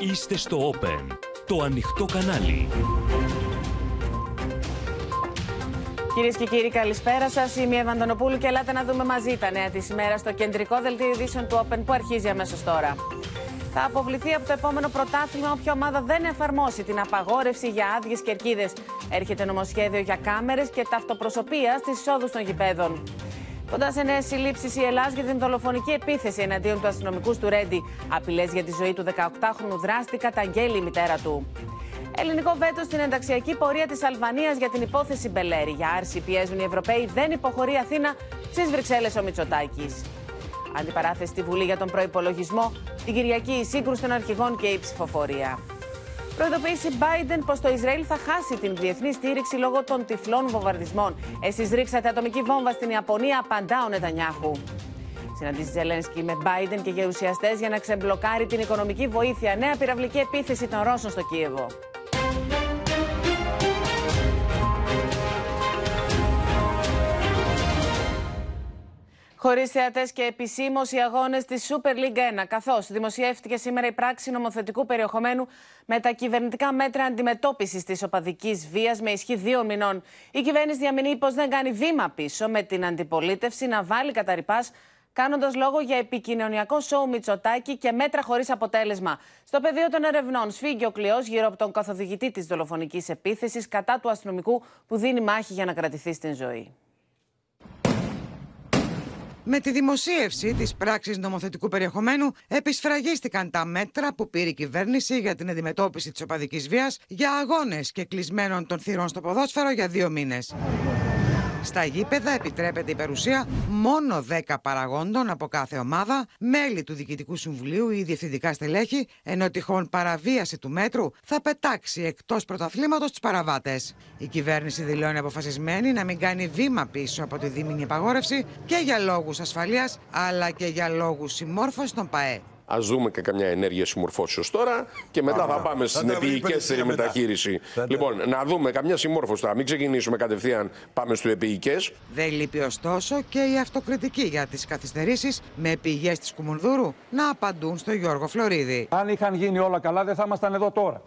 Είστε στο Open, το ανοιχτό κανάλι. Κυρίες και κύριοι, καλησπέρα σας. Είμαι η Ευαντονοπούλου και ελάτε να δούμε μαζί τα νέα της ημέρας στο κεντρικό δελτίο ειδήσεων του Open που αρχίζει αμέσως τώρα. Θα αποβληθεί από το επόμενο πρωτάθλημα όποια ομάδα δεν εφαρμόσει την απαγόρευση για άδειες κερκίδες. Έρχεται νομοσχέδιο για κάμερες και ταυτοπροσωπεία στις εισόδου των γηπέδων. Κοντά σε νέες συλλήψεις, η Ελλάδα για την δολοφονική επίθεση εναντίον του αστυνομικού του Ρέντι. Απειλές για τη ζωή του 18χρονου δράστη καταγγέλει η μητέρα του. Ελληνικό βέτο στην ενταξιακή πορεία της Αλβανίας για την υπόθεση Μπελέρη. Για άρση πιέζουν οι Ευρωπαίοι, δεν υποχωρεί Αθήνα στις Βρυξέλλες ο Μητσοτάκης. Αντιπαράθεση στη Βουλή για τον προπολογισμό. Την Κυριακή η σύγκρουση των αρχηγών και η ψηφοφορία. Προειδοποίηση Biden πως το Ισραήλ θα χάσει την διεθνή στήριξη λόγω των τυφλών βομβαρδισμών. Εσείς ρίξατε ατομική βόμβα στην Ιαπωνία, απαντά ο Νετανιάχου. Συναντήσει Ζελένσκι με Biden και γερουσιαστές για να ξεμπλοκάρει την οικονομική βοήθεια. Νέα πυραυλική επίθεση των Ρώσων στο Κίεβο. Χωρίς θεατές και επισήμως οι αγώνες της Super League 1. Καθώς δημοσιεύτηκε σήμερα η πράξη νομοθετικού περιεχομένου με τα κυβερνητικά μέτρα αντιμετώπισης της οπαδικής βίας με ισχύ δύο μηνών. Η κυβέρνηση διαμηνύει πως δεν κάνει βήμα πίσω με την αντιπολίτευση να βάλει κατά ρηπά κάνοντας λόγο για επικοινωνιακό σοου Μητσοτάκη και μέτρα χωρίς αποτέλεσμα. Στο πεδίο των ερευνών σφίγγει ο κλειός γύρω από τον καθοδηγητή της δολοφονικής επίθεσης κατά του αστυνομικού που δίνει μάχη για να κρατηθεί στην ζωή. Με τη δημοσίευση της πράξης νομοθετικού περιεχομένου, επισφραγίστηκαν τα μέτρα που πήρε η κυβέρνηση για την αντιμετώπιση της οπαδικής βίας για αγώνες και κλεισμένων των θυρών στο ποδόσφαιρο για δύο μήνες. Στα γήπεδα επιτρέπεται η παρουσία μόνο 10 παραγόντων από κάθε ομάδα, μέλη του Διοικητικού Συμβουλίου ή διευθυντικά στελέχη, ενώ τυχόν παραβίαση του μέτρου θα πετάξει εκτός πρωταθλήματος του παραβάτες. Η κυβέρνηση δηλώνει αποφασισμένη να μην κάνει βήμα πίσω από τη δίμηνη απαγόρευση και για λόγους ασφαλείας αλλά και για λόγους συμμόρφωσης των ΠαΕ. Α δούμε και καμιά ενέργεια συμμορφώσεως τώρα και μετά θα πάμε στην επίοικέστερη μεταχείριση. Λοιπόν, να δούμε καμιά συμμόρφωση τώρα. Μην ξεκινήσουμε κατευθείαν, πάμε στο επίοικε. Δεν λείπει ωστόσο και η αυτοκριτική για τις καθυστερήσεις με πηγές της Κουμουνδούρου να απαντούν στο Γιώργο Φλωρίδη. Αν είχαν γίνει όλα καλά, δεν θα ήμασταν εδώ τώρα.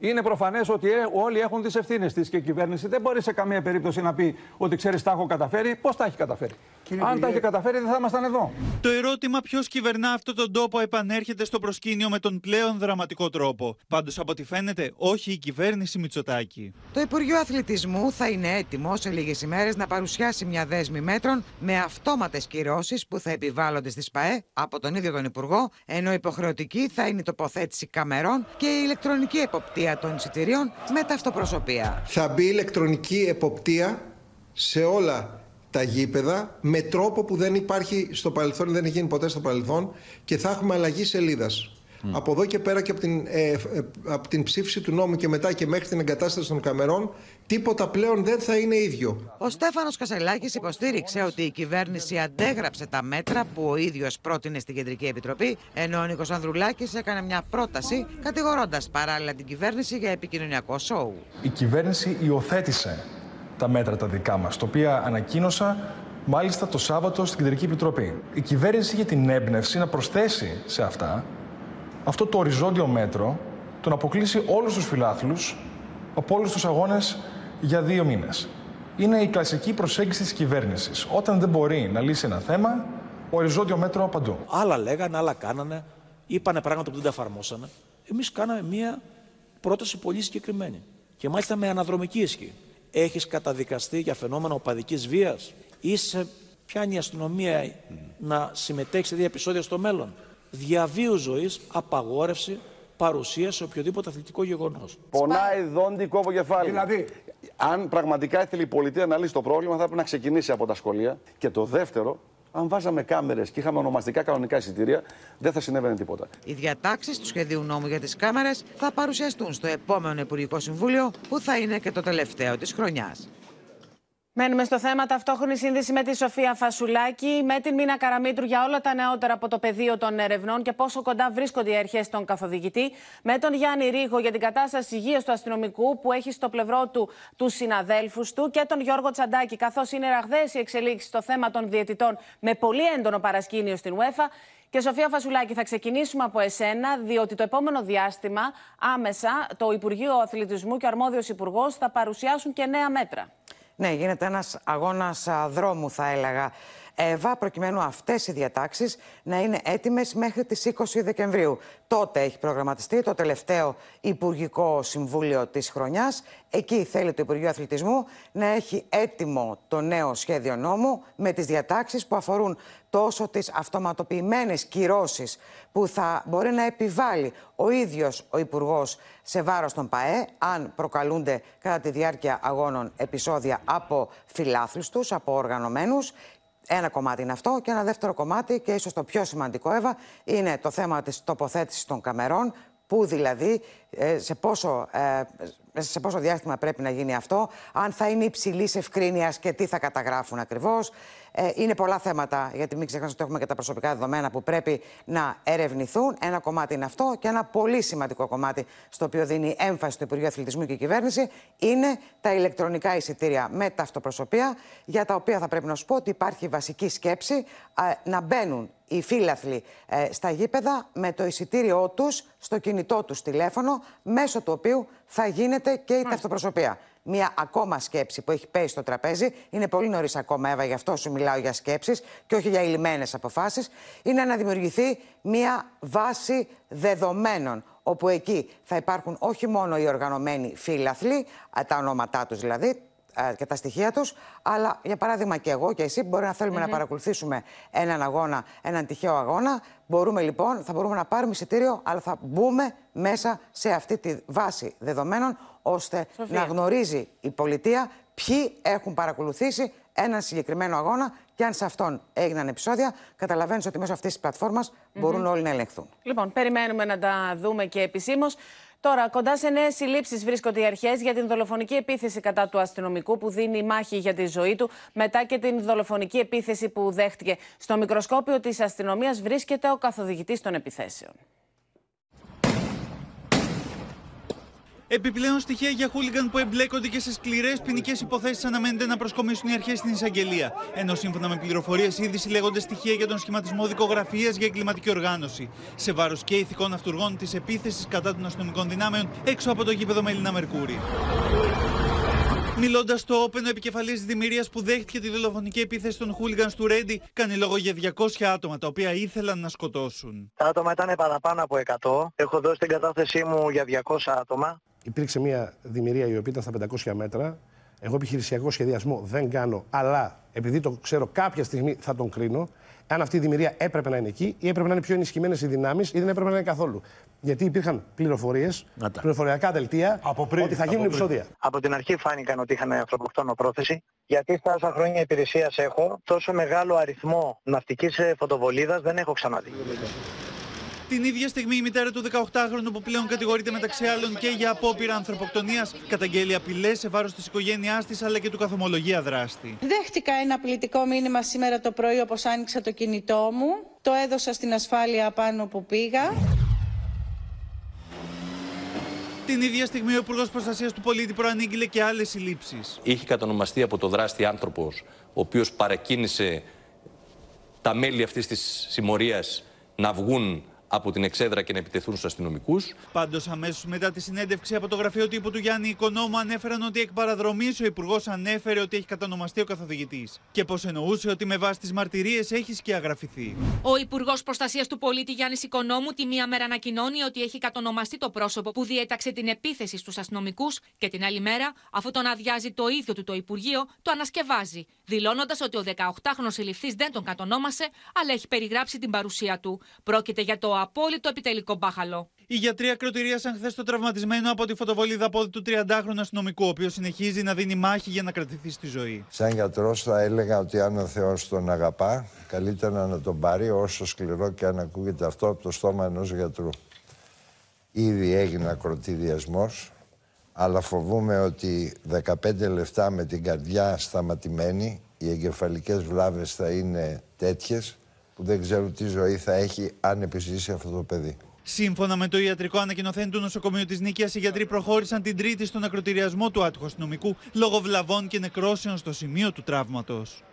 Είναι προφανές ότι ε, όλοι έχουν τις ευθύνες της και η κυβέρνηση δεν μπορεί σε καμία περίπτωση να πει ότι ξέρεις, τα έχω καταφέρει. Πώς τα έχει καταφέρει; Κύριε Αν τα έχει καταφέρει, δεν θα ήμασταν εδώ. Το ερώτημα ποιος κυβερνά αυτόν τον τόπο επανέρχεται στο προσκήνιο με τον πλέον δραματικό τρόπο. Πάντως, από ό,τι φαίνεται, όχι η κυβέρνηση Μητσοτάκη. Το Υπουργείο Αθλητισμού θα είναι έτοιμο σε λίγες ημέρες να παρουσιάσει μια δέσμη μέτρων με αυτόματες κυρώσεις που θα επιβάλλονται στις ΠαΕ από τον ίδιο τον Υπουργό, ενώ υποχρεωτική θα είναι η τοποθέτηση καμερών και η ηλεκτρονική εποπτεία των εισιτηρίων με ταυτοπροσωπεία. Θα μπει ηλεκτρονική εποπτεία σε όλα τα γήπεδα με τρόπο που δεν υπάρχει στο παρελθόν, δεν έχει γίνει ποτέ στο παρελθόν και θα έχουμε αλλαγή σελίδας. Από εδώ και πέρα και από την, ε, ε, από την ψήφιση του νόμου και μετά και μέχρι την εγκατάσταση των καμερών, τίποτα πλέον δεν θα είναι ίδιο. Ο Στέφανος Κασελάκης υποστήριξε ότι η κυβέρνηση αντέγραψε τα μέτρα που ο ίδιος πρότεινε στην Κεντρική Επιτροπή, ενώ ο Νίκος Ανδρουλάκης έκανε μια πρόταση κατηγορώντας παράλληλα την κυβέρνηση για επικοινωνιακό σοου. Η κυβέρνηση υιοθέτησε τα μέτρα τα δικά μας, τα οποία ανακοίνωσα μάλιστα το Σάββατο στην Κεντρική Επιτροπή. Η κυβέρνηση είχε την έμπνευση να προσθέσει σε αυτά αυτό το οριζόντιο μέτρο το να αποκλείσει όλους τους φιλάθλους από όλους τους αγώνες για δύο μήνες. Είναι η κλασική προσέγγιση της κυβέρνησης. Όταν δεν μπορεί να λύσει ένα θέμα, οριζόντιο μέτρο παντού. Άλλα λέγανε, άλλα κάνανε, είπανε πράγματα που δεν τα εφαρμόσανε. Εμείς κάναμε μία πρόταση πολύ συγκεκριμένη. Και μάλιστα με αναδρομική ισχύ. Έχεις καταδικαστεί για φαινόμενα οπαδικής βίας. Είσαι, πιάνει η αστυνομία να συμμετέχει σε δύο επεισόδια στο μέλλον; Διαβίου ζωής απαγόρευση παρουσία σε οποιοδήποτε αθλητικό γεγονός. Πονάει δόντι, κόβω κεφάλι. Δηλαδή, αν πραγματικά ήθελε η πολιτεία να λύσει το πρόβλημα, θα έπρεπε να ξεκινήσει από τα σχολεία. Και το δεύτερο, αν βάζαμε κάμερες και είχαμε ονομαστικά κανονικά εισιτήρια, δεν θα συνέβαινε τίποτα. Οι διατάξεις του σχεδίου νόμου για τις κάμερες θα παρουσιαστούν στο επόμενο Υπουργικό Συμβούλιο, που θα είναι και το τελευταίο της χρονιάς. Μένουμε στο θέμα. Ταυτόχρονη σύνδεση με τη Σοφία Φασουλάκη, με την Μίνα Καραμίτρου για όλα τα νεότερα από το πεδίο των ερευνών και πόσο κοντά βρίσκονται οι αρχές των καθοδηγητή, με τον Γιάννη Ρίγο για την κατάσταση υγείας του αστυνομικού που έχει στο πλευρό του τους συναδέλφους του και τον Γιώργο Τσαντάκη, καθώς είναι ραγδαίες οι εξελίξεις στο θέμα των διαιτητών με πολύ έντονο παρασκήνιο στην UEFA. Και Σοφία Φασουλάκη, θα ξεκινήσουμε από εσένα, διότι το επόμενο διάστημα άμεσα το Υπουργείο Αθλητισμού και ο αρμόδιος Υπουργός θα παρουσιάσουν και νέα μέτρα. Ναι, γίνεται ένας αγώνας δρόμου θα έλεγα. Εύα, προκειμένου αυτές οι διατάξεις να είναι έτοιμες μέχρι τις 20 Δεκεμβρίου. Τότε έχει προγραμματιστεί το τελευταίο Υπουργικό Συμβούλιο της χρονιάς. Εκεί θέλει το Υπουργείο Αθλητισμού να έχει έτοιμο το νέο σχέδιο νόμου με τις διατάξεις που αφορούν τόσο τις αυτοματοποιημένες κυρώσεις που θα μπορεί να επιβάλλει ο ίδιος ο Υπουργός σε βάρος των ΠΑΕ αν προκαλούνται κατά τη διάρκεια αγώνων επεισόδια από φιλάθλους τους, από οργανωμένους ένα κομμάτι είναι αυτό. Και ένα δεύτερο κομμάτι, και ίσως το πιο σημαντικό, Εύα, είναι το θέμα της τοποθέτησης των καμερών. Πού δηλαδή, ε, σε πόσο, ε, σε πόσο διάστημα πρέπει να γίνει αυτό, αν θα είναι υψηλής ευκρίνειας και τι θα καταγράφουν ακριβώς. Ε, είναι πολλά θέματα, γιατί μην ξεχνάμε ότι έχουμε και τα προσωπικά δεδομένα που πρέπει να ερευνηθούν. Ένα κομμάτι είναι αυτό. Και ένα πολύ σημαντικό κομμάτι, στο οποίο δίνει έμφαση το Υπουργείο Αθλητισμού και η κυβέρνηση, είναι τα ηλεκτρονικά εισιτήρια με τα αυτοπροσωπεία, για τα οποία θα πρέπει να σου πω ότι υπάρχει βασική σκέψη να μπαίνουν οι φίλαθλοι ε, στα γήπεδα με το εισιτήριό τους στο κινητό τους τηλέφωνο, μέσω του οποίου θα γίνεται και η ταυτοπροσωπεία μια ακόμα σκέψη που έχει πέσει στο τραπέζι. Είναι πολύ νωρίς ακόμα, Εύα, γι' αυτό σου μιλάω για σκέψεις και όχι για ηλυμένε αποφάσεις. Είναι να δημιουργηθεί μια βάση δεδομένων. Όπου εκεί θα υπάρχουν όχι μόνο οι οργανωμένοι φύλαθλοι, τα ονόματά τους δηλαδή, και τα στοιχεία τους, αλλά για παράδειγμα και εγώ και εσύ μπορεί να θέλουμε να παρακολουθήσουμε έναν αγώνα, έναν τυχαίο αγώνα. Μπορούμε λοιπόν, θα μπορούμε να πάρουμε εισιτήριο, αλλά θα μπούμε μέσα σε αυτή τη βάση δεδομένων, ώστε να γνωρίζει η πολιτεία ποιοι έχουν παρακολουθήσει έναν συγκεκριμένο αγώνα και αν σε αυτόν έγιναν επεισόδια, καταλαβαίνεις ότι μέσω αυτής της πλατφόρμας μπορούν όλοι να ελεγχθούν. Λοιπόν, περιμένουμε να τα δούμε και επισήμως. Τώρα, κοντά σε νέες συλλήψεις βρίσκονται οι αρχές για την δολοφονική επίθεση κατά του αστυνομικού που δίνει μάχη για τη ζωή του, μετά και την δολοφονική επίθεση που δέχτηκε. Στο μικροσκόπιο της αστυνομίας βρίσκεται ο καθοδηγητής των επιθέσεων. Επιπλέον στοιχεία για χούλιγκαν που εμπλέκονται και σε σκληρές ποινικές υποθέσεις αναμένεται να προσκομίσουν οι αρχές στην εισαγγελία. Ενώ σύμφωνα με πληροφορίες ήδη συλλέγονται στοιχεία για τον σχηματισμό δικογραφίας για εγκληματική οργάνωση. Σε βάρος και ηθικών αυτούργων της επίθεσης κατά των αστυνομικών δυνάμεων έξω από το γήπεδο Μελίνα Μερκούρη. Μιλώντας στο Open, ο επικεφαλής Δημηρίας που δέχτηκε τη δολοφονική επίθεση των χούλιγκαν του Ρέντι, κάνει λόγο για 200 άτομα τα οποία ήθελαν να σκοτώσουν. Τα άτομα ήταν παραπάνω από 100. Έχω δώσει την κατάθεσή μου για 200 άτομα υπήρξε μια δημιουργία η οποία ήταν στα 500 μέτρα. Εγώ επιχειρησιακό σχεδιασμό δεν κάνω, αλλά επειδή το ξέρω κάποια στιγμή θα τον κρίνω. Αν αυτή η δημιουργία έπρεπε να είναι εκεί, ή έπρεπε να είναι πιο ενισχυμένες οι δυνάμεις, ή δεν έπρεπε να είναι καθόλου. Γιατί υπήρχαν πληροφορίες, πληροφοριακά δελτία, ότι θα γίνουν επεισόδια. Από την αρχή φάνηκαν ότι είχαν ανθρωποκτόνο πρόθεση. Γιατί στα όσα χρόνια υπηρεσίας έχω, τόσο μεγάλο αριθμό ναυτικής φωτοβολίδας δεν έχω ξαναδεί. Την ίδια στιγμή η μητέρα του 18χρονου που πλέον κατηγορείται μεταξύ άλλων και για απόπειρα ανθρωποκτονίας καταγγέλει απειλές σε βάρος της οικογένειάς της αλλά και του καθομολογία δράστη. Δέχτηκα ένα πολιτικό μήνυμα σήμερα το πρωί όπως άνοιξα το κινητό μου. Το έδωσα στην ασφάλεια πάνω που πήγα. Την ίδια στιγμή ο Υπουργός Προστασίας του Πολίτη προανήγγειλε και άλλες συλλήψεις. Είχε κατονομαστεί από το δράστη άνθρωπος, ο οποίος παρακίνησε τα μέλη αυτής της συμμορίας να βγουν από την εξέδρα και να επιτεθούν στους αστυνομικούς. Πάντως, αμέσως μετά τη συνέντευξη από το γραφείο τύπου του Γιάννη Οικονόμου, ανέφεραν ότι εκ παραδρομής ο Υπουργός ανέφερε ότι έχει κατανομαστεί ο καθοδηγητής και πως εννοούσε ότι με βάση τις μαρτυρίες έχεις σκιαγραφηθεί. Ο Υπουργός Προστασίας του Πολίτη Γιάννης Οικονόμου τη μία μέρα ανακοινώνει ότι έχει κατονομαστεί το πρόσωπο που διέταξε την επίθεση στους αστυνομικούς και την άλλη μέρα, αφού τον αδειάζει το ίδιο του το Υπουργείο, το ανασκευάζει, δηλώνοντας ότι ο 18χρονο συλληφθής δεν τον κατονόμασε, αλλά έχει περιγράψει την παρουσία του. Πρόκειται για το απόλυτο επιτελικό μπάχαλο. Οι γιατροί ακροτηρίασαν χθες το τραυματισμένο από τη φωτοβολίδα πόδι του 30χρονου αστυνομικού, ο οποίος συνεχίζει να δίνει μάχη για να κρατηθεί στη ζωή. Σαν γιατρός, θα έλεγα ότι αν ο Θεός τον αγαπά, καλύτερα να τον πάρει όσο σκληρό και αν ακούγεται αυτό από το στόμα ενός γιατρού. Ήδη έγινε ακροτηριασμός, αλλά φοβούμαι ότι 15 λεπτά με την καρδιά σταματημένη, οι εγκεφαλικές βλάβες θα είναι τέτοιες που δεν ξέρουν τι ζωή θα έχει αν επιζήσει αυτό το παιδί. Σύμφωνα με το ιατρικό ανακοινωθέν του νοσοκομείου της Νίκαιας, οι γιατροί προχώρησαν την Τρίτη στον ακροτηριασμό του άτυχου αστυνομικού λόγω βλαβών και νεκρόσεων στο σημείο του τραύματος.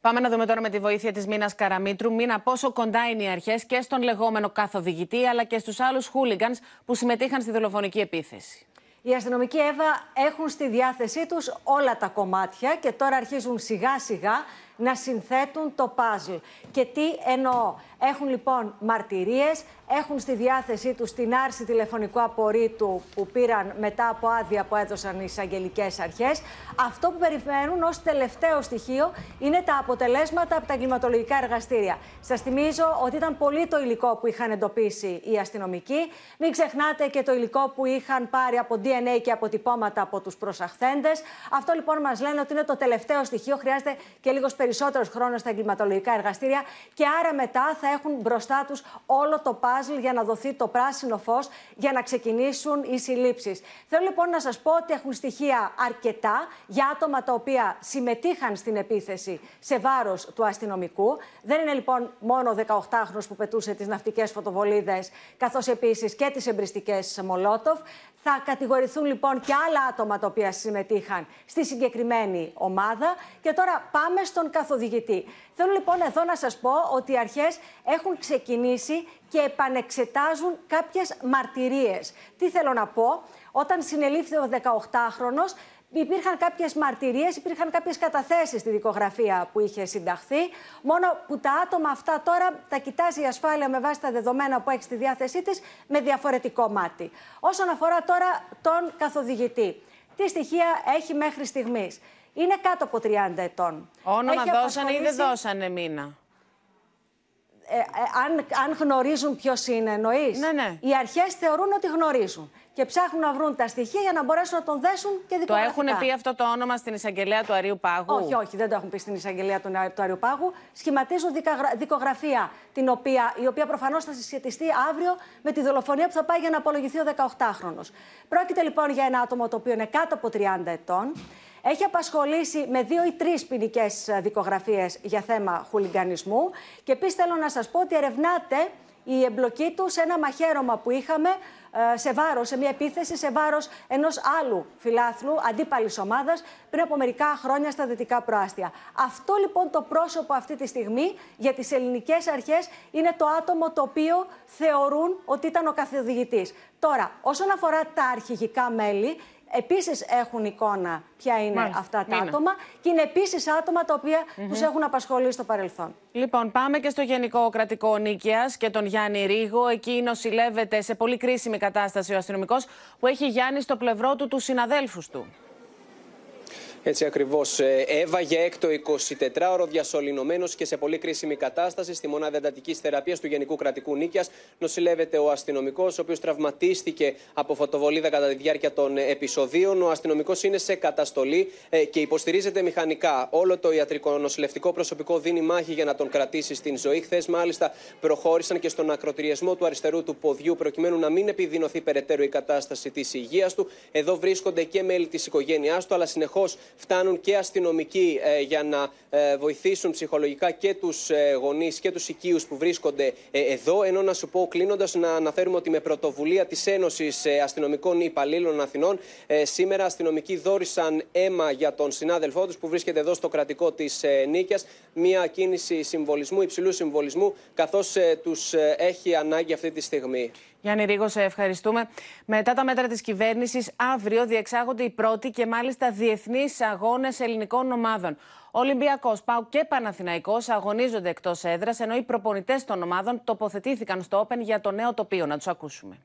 Πάμε να δούμε τώρα με τη βοήθεια της Μίνας Καραμίτρου. Μίνα, πόσο κοντά είναι οι αρχές και στον λεγόμενο καθοδηγητή, αλλά και στους άλλους χούλιγκανς που συμμετείχαν στη δολοφονική επίθεση; Οι αστυνομικοί Εύα έχουν στη διάθεσή τους όλα τα κομμάτια και τώρα αρχίζουν σιγά σιγά να συνθέτουν το παζλ. Και τι εννοώ. Έχουν λοιπόν μαρτυρίες, έχουν στη διάθεσή τους την άρση τηλεφωνικού απορρίτου που πήραν μετά από άδεια που έδωσαν οι εισαγγελικές αρχές. Αυτό που περιμένουν ως τελευταίο στοιχείο είναι τα αποτελέσματα από τα εγκληματολογικά εργαστήρια. Σας θυμίζω ότι ήταν πολύ το υλικό που είχαν εντοπίσει οι αστυνομικοί. Μην ξεχνάτε και το υλικό που είχαν πάρει από DNA και αποτυπώματα από τους προσαχθέντες. Αυτό λοιπόν μας λένε ότι είναι το τελευταίο στοιχείο. Χρειάζεται και λίγος περισσότερος χρόνος στα εγκληματολογικά εργαστήρια και άρα μετά θα έχουν μπροστά τους όλο το παζλ για να δοθεί το πράσινο φως για να ξεκινήσουν οι συλλήψεις. Θέλω λοιπόν να σας πω ότι έχουν στοιχεία αρκετά για άτομα τα οποία συμμετείχαν στην επίθεση σε βάρος του αστυνομικού. Δεν είναι λοιπόν μόνο 18χρονο που πετούσε τις ναυτικές φωτοβολίδες, καθώς επίσης και τις εμπριστικές Μολότοφ. Θα κατηγορηθούν λοιπόν και άλλα άτομα τα οποία συμμετείχαν στη συγκεκριμένη ομάδα. Και τώρα πάμε στον καθοδηγητή. Θέλω λοιπόν εδώ να σας πω ότι οι αρχές έχουν ξεκινήσει και επανεξετάζουν κάποιες μαρτυρίες. Τι θέλω να πω, όταν συνελήφθη ο 18χρονος, Υπήρχαν κάποιες μαρτυρίες, υπήρχαν κάποιες καταθέσεις στη δικογραφία που είχε συνταχθεί. Μόνο που τα άτομα αυτά τώρα τα κοιτάζει η ασφάλεια με βάση τα δεδομένα που έχει στη διάθεσή της με διαφορετικό μάτι. Όσον αφορά τώρα τον καθοδηγητή, τι στοιχεία έχει μέχρι στιγμής; Είναι κάτω από 30 ετών. Όνομα δώσανε ή δεν δώσανε μήνα. Ε, ε, αν, αν γνωρίζουν ποιος είναι, εννοείς; Ναι, ναι. Οι αρχές θεωρούν ότι γνωρίζουν και ψάχνουν να βρουν τα στοιχεία για να μπορέσουν να τον δέσουν και δικογραφικά. Το έχουν πει αυτό το όνομα στην εισαγγελέα του Αρίου Πάγου; Όχι, όχι, δεν το έχουν πει στην εισαγγελέα του, του Αρίου Πάγου. Σχηματίζουν δικογραφία, την οποία, η οποία προφανώς θα συσχετιστεί αύριο με τη δολοφονία που θα πάει για να απολογηθεί ο 18χρονο. Πρόκειται λοιπόν για ένα άτομο το οποίο είναι κάτω από 30 ετών. Έχει απασχολήσει με δύο ή τρεις ποινικές δικογραφίες για θέμα χουλιγκανισμού. Και επίσης θέλω να σας πω ότι ερευνάται η εμπλοκή του σε ένα μαχαίρωμα που είχαμε ε, σε βάρος, σε μια επίθεση σε βάρος ενός άλλου φιλάθλου, αντίπαλης ομάδας, πριν από μερικά χρόνια στα Δυτικά Προάστια. Αυτό λοιπόν το πρόσωπο αυτή τη στιγμή για τις ελληνικές αρχές είναι το άτομο το οποίο θεωρούν ότι ήταν ο καθοδηγητής. Τώρα, όσον αφορά τα αρχηγικά μέλη, επίσης έχουν εικόνα ποια είναι αυτά τα άτομα και είναι επίσης άτομα τα οποία mm τους έχουν απασχολήσει στο παρελθόν. Λοιπόν, πάμε και στο Γενικό Κρατικό Νίκαιας και τον Γιάννη Ρίγο. Εκεί νοσηλεύεται σε πολύ κρίσιμη κατάσταση ο αστυνομικός που έχει Γιάννη στο πλευρό του τους συναδέλφους του. Έτσι ακριβώς. Ε, έβαγε έκτο 24ωρο διασωληνωμένος και σε πολύ κρίσιμη κατάσταση στη μονάδα εντατικής θεραπείας του Γενικού Κρατικού Νίκαια. Νοσηλεύεται ο αστυνομικός, ο οποίος τραυματίστηκε από φωτοβολίδα κατά τη διάρκεια των επεισοδίων. Ο αστυνομικός είναι σε καταστολή ε, και υποστηρίζεται μηχανικά. Όλο το ιατρικό νοσηλευτικό προσωπικό δίνει μάχη για να τον κρατήσει στην ζωή. Χθες, μάλιστα, προχώρησαν και στον ακροτηριασμό του αριστερού του ποδιού, προκειμένου να μην επιδεινωθεί περαιτέρω η κατάσταση της υγείας του. Εδώ βρίσκονται και μέλη της οικογένειάς του, αλλά συνεχώς φτάνουν και αστυνομικοί ε, για να ε, βοηθήσουν ψυχολογικά και τους ε, γονείς και τους οικείους που βρίσκονται εδώ. Ενώ να σου πω κλείνοντας να αναφέρουμε ότι με πρωτοβουλία της Ένωσης Αστυνομικών Υπαλλήλων Αθηνών σήμερα αστυνομικοί δόρισαν αίμα για τον συνάδελφό τους που βρίσκεται εδώ στο κρατικό της Νίκαια. Μια κίνηση συμβολισμού, υψηλού συμβολισμού, καθώς τους έχει ανάγκη αυτή τη στιγμή. Γιάννη Ρίγο, σε ευχαριστούμε. Μετά τα μέτρα της κυβέρνησης, αύριο διεξάγονται οι πρώτοι και μάλιστα διεθνείς αγώνες ελληνικών ομάδων. Ολυμπιακός, Πάου και Παναθηναϊκός αγωνίζονται εκτός έδρας, ενώ οι προπονητές των ομάδων τοποθετήθηκαν στο Open για το νέο τοπίο. Να τους ακούσουμε.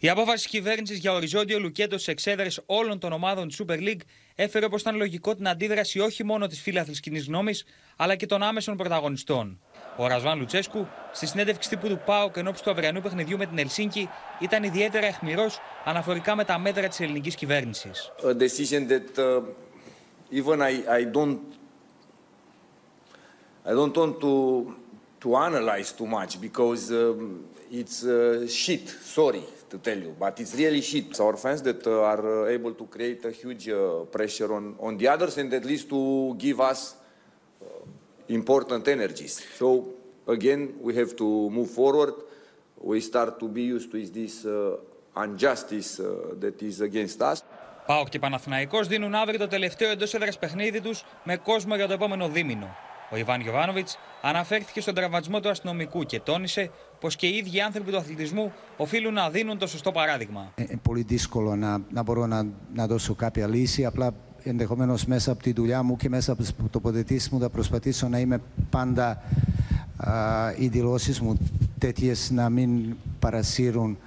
Η απόφαση της κυβέρνησης για οριζόντιο λουκέτο στις εξέδρες όλων των ομάδων της Super League έφερε όπως ήταν λογικό την αντίδραση όχι μόνο της φύλαθλη κοινής γνώμης, αλλά και των άμεσων πρωταγωνιστών. Ο Ρασβάν Λουτσέσκου, στη συνέντευξη τύπου του ΠΑΟΚ ενώπιση του αυριανού παιχνιδιού με την Ελσίνκη, ήταν ιδιαίτερα αιχμηρό αναφορικά με τα μέτρα τη ελληνική κυβέρνηση. even I, I don't I don't want to to analyze too much because um, it's uh, shit. Sorry to tell you, but it's really shit. It's our fans that uh, are uh, able to create a huge uh, pressure on on the others and at least to give us important energies. So again, we have to move forward. We start to be used to this uh, injustice uh, that is against us. Πάοκ και Παναθηναϊκός δίνουν αύριο το τελευταίο εντός έδρας παιχνίδι τους με κόσμο για το επόμενο δίμηνο. Ο Ιβάν Γιοβάνοβιτ αναφέρθηκε στον τραυματισμό του αστυνομικού και τόνισε πως και οι ίδιοι άνθρωποι του αθλητισμού οφείλουν να δίνουν το σωστό παράδειγμα. Είναι πολύ δύσκολο να, να μπορώ να, να δώσω κάποια λύση. Απλά ενδεχομένως μέσα από τη δουλειά μου και μέσα από το τοποθετήσεις μου θα προσπαθήσω να είμαι πάντα α, οι δηλώσεις μου τέτοιες να μην παρασύρουν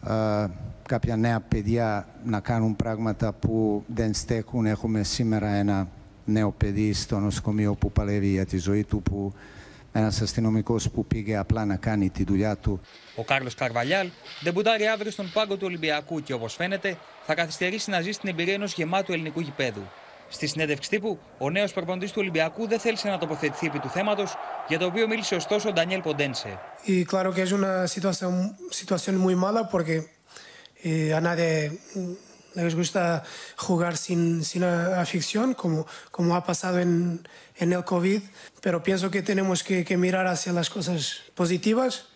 α, κάποια νέα παιδιά να κάνουν πράγματα που δεν στέκουν. Έχουμε σήμερα ένα νέο παιδί στο νοσοκομείο που παλεύει για τη ζωή του, που ένας αστυνομικός που πήγε απλά να κάνει τη δουλειά του. Ο Κάρλος Καρβαλιάλ ντεμπουτάρει αύριο στον πάγκο του Ολυμπιακού και όπως φαίνεται θα καθυστερήσει να ζήσει την εμπειρία ενός γεμάτου ελληνικού γηπέδου. Στη συνέντευξη τύπου, ο νέος προπονητής του Ολυμπιακού δεν θέλησε να τοποθετηθεί επί του θέματος, για το οποίο μίλησε ωστόσο ο Ντανιέλ Ποντένσε. Y claro que es una situación, situación muy mala porque eh, a nadie les gusta jugar sin, sin afición, como, como ha pasado en, en el COVID, pero pienso que tenemos que, que mirar hacia las cosas positivas.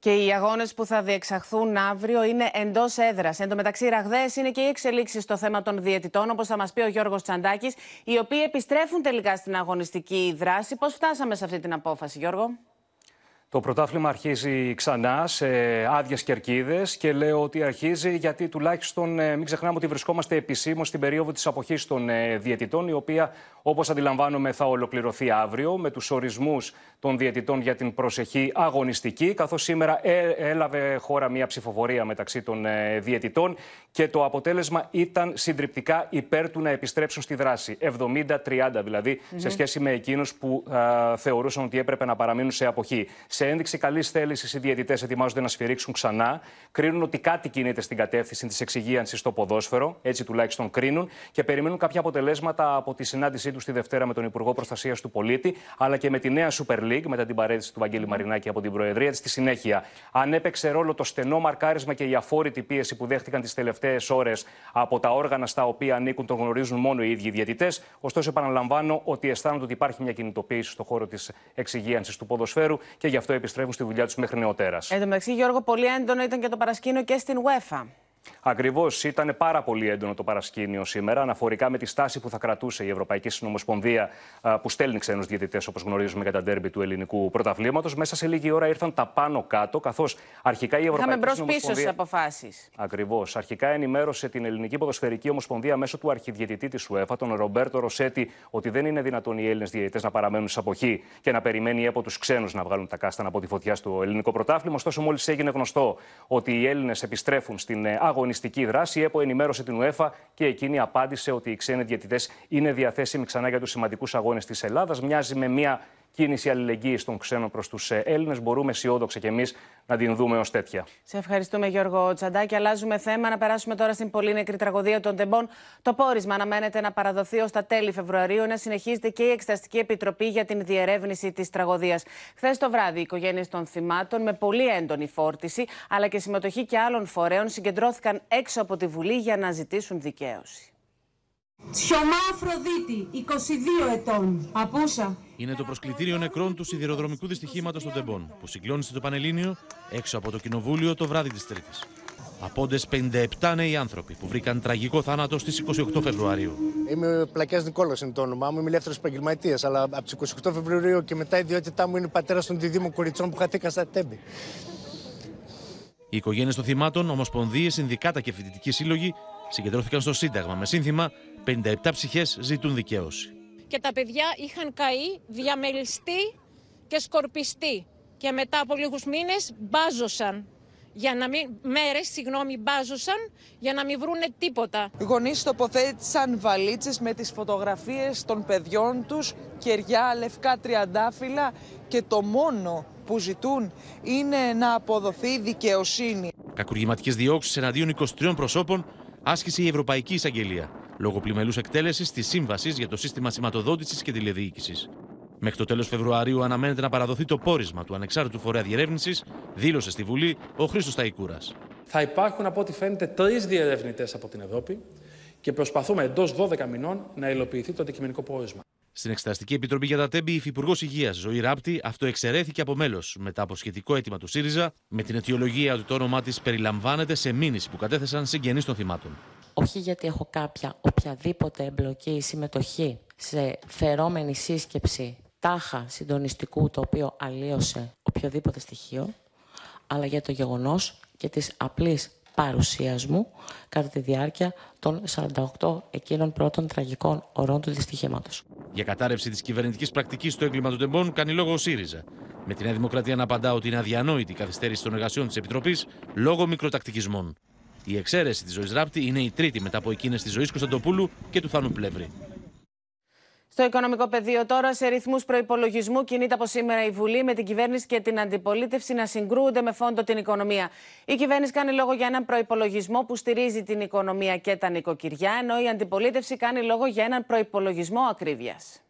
Και οι αγώνες που θα διεξαχθούν αύριο είναι εντός έδρας. Εν τω μεταξύ, ραγδαίες είναι και οι εξελίξεις στο θέμα των διαιτητών, όπως θα μας πει ο Γιώργος Τσαντάκης, οι οποίοι επιστρέφουν τελικά στην αγωνιστική δράση. Πώς φτάσαμε σε αυτή την απόφαση, Γιώργο; Το πρωτάθλημα αρχίζει ξανά σε άδειες κερκίδες και λέω ότι αρχίζει γιατί τουλάχιστον ε, μην ξεχνάμε ότι βρισκόμαστε επισήμως στην περίοδο της αποχής των ε, διαιτητών, η οποία όπως αντιλαμβάνομαι θα ολοκληρωθεί αύριο με τους ορισμούς των διαιτητών για την προσεχή αγωνιστική. Καθώς σήμερα ε, έλαβε χώρα μια ψηφοφορία μεταξύ των διαιτητών και το αποτέλεσμα ήταν συντριπτικά υπέρ του να επιστρέψουν στη δράση. 70-30 δηλαδή σε σχέση με εκείνους που θεωρούσαν ότι έπρεπε να παραμείνουν σε αποχή σε ένδειξη καλής θέλησης, οι διαιτητές ετοιμάζονται να σφυρίξουν ξανά. Κρίνουν ότι κάτι κινείται στην κατεύθυνση της εξυγίανσης στο ποδόσφαιρο. Έτσι τουλάχιστον κρίνουν. Και περιμένουν κάποια αποτελέσματα από τη συνάντησή τους τη Δευτέρα με τον Υπουργό Προστασίας του Πολίτη, αλλά και με τη νέα Super League, μετά την παρέτηση του Βαγγέλη Μαρινάκη από την Προεδρία της. Στη συνέχεια, αν έπαιξε ρόλο το στενό μαρκάρισμα και η αφόρητη πίεση που δέχτηκαν τις τελευταίες ώρες από τα όργανα στα οποία ανήκουν, τον γνωρίζουν μόνο οι ίδιοι διαιτητές. Ωστόσο, επαναλαμβάνω ότι αισθάνονται ότι υπάρχει μια κινητοποίηση στον χώρο της εξυγίανσης του ποδοσφαίρου και γι' αυτό επιστρέφουν στη δουλειά τους μέχρι νεοτέρας. Εν τω μεταξύ, Γιώργο, πολύ έντονο ήταν και το παρασκήνιο και στην UEFA. Ακριβώς. Ήταν πάρα πολύ έντονο το παρασκήνιο σήμερα, αναφορικά με τη στάση που θα κρατούσε η Ευρωπαϊκή Συνομοσπονδία, που στέλνει ξένους διαιτητές, όπως γνωρίζουμε, για τα ντέρμπι του ελληνικού πρωταβλήματο. Μέσα σε λίγη ώρα ήρθαν τα πάνω κάτω, καθώς αρχικά η Ευρωπαϊκή Είχαμε Συνομοσπονδία. μπρο-πίσω στι αποφάσεις. Ακριβώς. Αρχικά ενημέρωσε την Ελληνική Ποδοσφαιρική Ομοσπονδία μέσω του αρχιδιαιτητή της UEFA, τον Ρομπέρτο Ροσέτη, ότι δεν είναι δυνατόν οι Έλληνες διαιτητές να παραμένουν σε αποχή και να περιμένει από τους ξένους να βγάλουν τα κάστανα από τη φωτιά στο ελληνικό πρωτάθλημα. Ωστόσο, μόλις έγινε γνωστό ότι οι Έλληνες επιστρέφουν στην αγωνιστική δράση, η ΕΠΟ ενημέρωσε την UEFA και εκείνη απάντησε ότι οι ξένοι διαιτητές είναι διαθέσιμοι ξανά για τους σημαντικούς αγώνες της Ελλάδας. Μοιάζει με μια κίνηση αλληλεγγύης των ξένων προς τους Έλληνες. Μπορούμε αισιόδοξα κι εμείς να την δούμε ως τέτοια. Σε ευχαριστούμε, Γιώργο Τσαντάκη. Αλλάζουμε θέμα. Να περάσουμε τώρα στην πολύ νεκρή τραγωδία των Τεμπών. Το πόρισμα αναμένεται να παραδοθεί ως τα τέλη Φεβρουαρίου, να συνεχίζεται και η Εξεταστική Επιτροπή για την διερεύνηση της τραγωδίας. Χθες το βράδυ, οι οικογένειες των θυμάτων, με πολύ έντονη φόρτιση, αλλά και συμμετοχή και άλλων φορέων, συγκεντρώθηκαν έξω από τη Βουλή για να ζητήσουν δικαίωση. Τσιωμά Αφροδίτη, 22 ετών. Απούσα. Είναι το προσκλητήριο νεκρών του σιδηροδρομικού δυστυχήματος των Τεμπών, που συγκλώνησε το Πανελλήνιο έξω από το Κοινοβούλιο το βράδυ της Τρίτης. Απόντες 57 νέοι άνθρωποι που βρήκαν τραγικό θάνατο στις 28 Φεβρουαρίου. Είμαι Πλακιάς Νικόλα, είναι το όνομά μου. Είμαι ελεύθερος επαγγελματίας. Αλλά από τις 28 Φεβρουαρίου και μετά η ιδιότητά μου είναι πατέρας των διδήμων κοριτσών που χαθήκα στα τέμπη. Οι οικογένειες των θυμάτων, ομοσπονδίες, συνδικάτα και φοιτητικοί σύλλογοι συγκεντρώθηκαν στο Σύνταγμα με σύνθημα 57 ψυχές ζητούν δικαίωση. Και τα παιδιά είχαν καεί, διαμελιστεί και σκορπιστεί. Και μετά από λίγους μήνες μπάζωσαν. Για να μην, μέρες, συγγνώμη, μπάζωσαν για να μην βρούνε τίποτα. Οι γονείς τοποθέτησαν βαλίτσες με τις φωτογραφίες των παιδιών τους, κεριά, λευκά τριαντάφυλλα και το μόνο που ζητούν είναι να αποδοθεί δικαιοσύνη. Κακουργηματικές διώξεις εναντίον 23 προσώπων άσκησε η Ευρωπαϊκή Εισαγγελία λόγω πλημελούς εκτέλεσης της Σύμβασης για το Σύστημα Σηματοδότησης και Τηλεδιοίκησης. Μέχρι το τέλος Φεβρουαρίου αναμένεται να παραδοθεί το πόρισμα του ανεξάρτητου φορέα διερεύνησης, δήλωσε στη Βουλή ο Χρήστος Ταϊκούρας. Θα υπάρχουν από ό,τι φαίνεται τρεις διερευνητές από την Ευρώπη και προσπαθούμε εντός 12 μηνών να υλοποιηθεί το αντικειμενικό πόρισμα. Στην Εξεταστική Επιτροπή για τα Τέμπη, η Υφυπουργό Υγείας Ζωή Ράπτη αυτοεξαιρέθηκε από μέλος μετά από σχετικό αίτημα του ΣΥΡΙΖΑ με την αιτιολογία ότι το όνομά της περιλαμβάνεται σε μήνυση που κατέθεσαν συγγενείς των θυμάτων. όχι γιατί έχω κάποια οποιαδήποτε εμπλοκή ή συμμετοχή σε φερόμενη σύσκεψη τάχα συντονιστικού το οποίο αλλίωσε οποιοδήποτε στοιχείο, αλλά για το γεγονός και της απλής παρουσίας μου κατά τη διάρκεια των 48 εκείνων πρώτων τραγικών ωρών του δυστυχήματος. Για κατάρρευση της κυβερνητικής πρακτικής στο έγκλημα των τεμπών κάνει λόγο ο ΣΥΡΙΖΑ. Με τη Νέα Δημοκρατία να απαντά ότι είναι αδιανόητη η καθυστέρηση των εργασιών της Επιτροπής λόγω μικροτακτικισμών. Η εξαίρεση της ζωής Ράπτη είναι η τρίτη μετά από εκείνες της ζωής Κωνσταντοπούλου και του Θάνου Πλεύρη. Στο οικονομικό πεδίο τώρα, σε ρυθμούς προπολογισμού, κινείται από σήμερα η Βουλή με την κυβέρνηση και την αντιπολίτευση να συγκρούονται με φόντο την οικονομία. Η κυβέρνηση κάνει λόγο για έναν προπολογισμό που στηρίζει την οικονομία και τα νοικοκυριά, ενώ η αντιπολίτευση κάνει λόγο για έναν προπολογισμό ακρίβειας.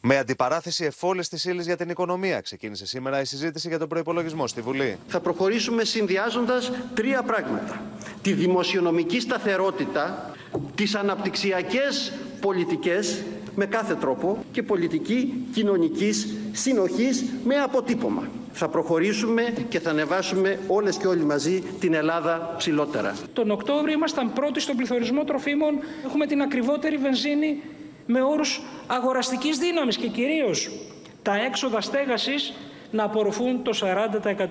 Με αντιπαράθεση εφόλες της ύλης για την οικονομία, ξεκίνησε σήμερα η συζήτηση για τον προπολογισμό στη Βουλή. Θα προχωρήσουμε συνδυάζοντας τρία πράγματα. Τη δημοσιονομική σταθερότητα, τις αναπτυξιακές πολιτικές με κάθε τρόπο και πολιτική κοινωνικής συνοχής με αποτύπωμα. Θα προχωρήσουμε και θα ανεβάσουμε όλες και όλοι μαζί την Ελλάδα ψηλότερα. Τον Οκτώβριο ήμασταν πρώτοι στον πληθωρισμό τροφίμων. Έχουμε την ακριβότερη βενζίνη με όρους αγοραστικής δύναμης και κυρίως τα έξοδα στέγασης να απορροφούν το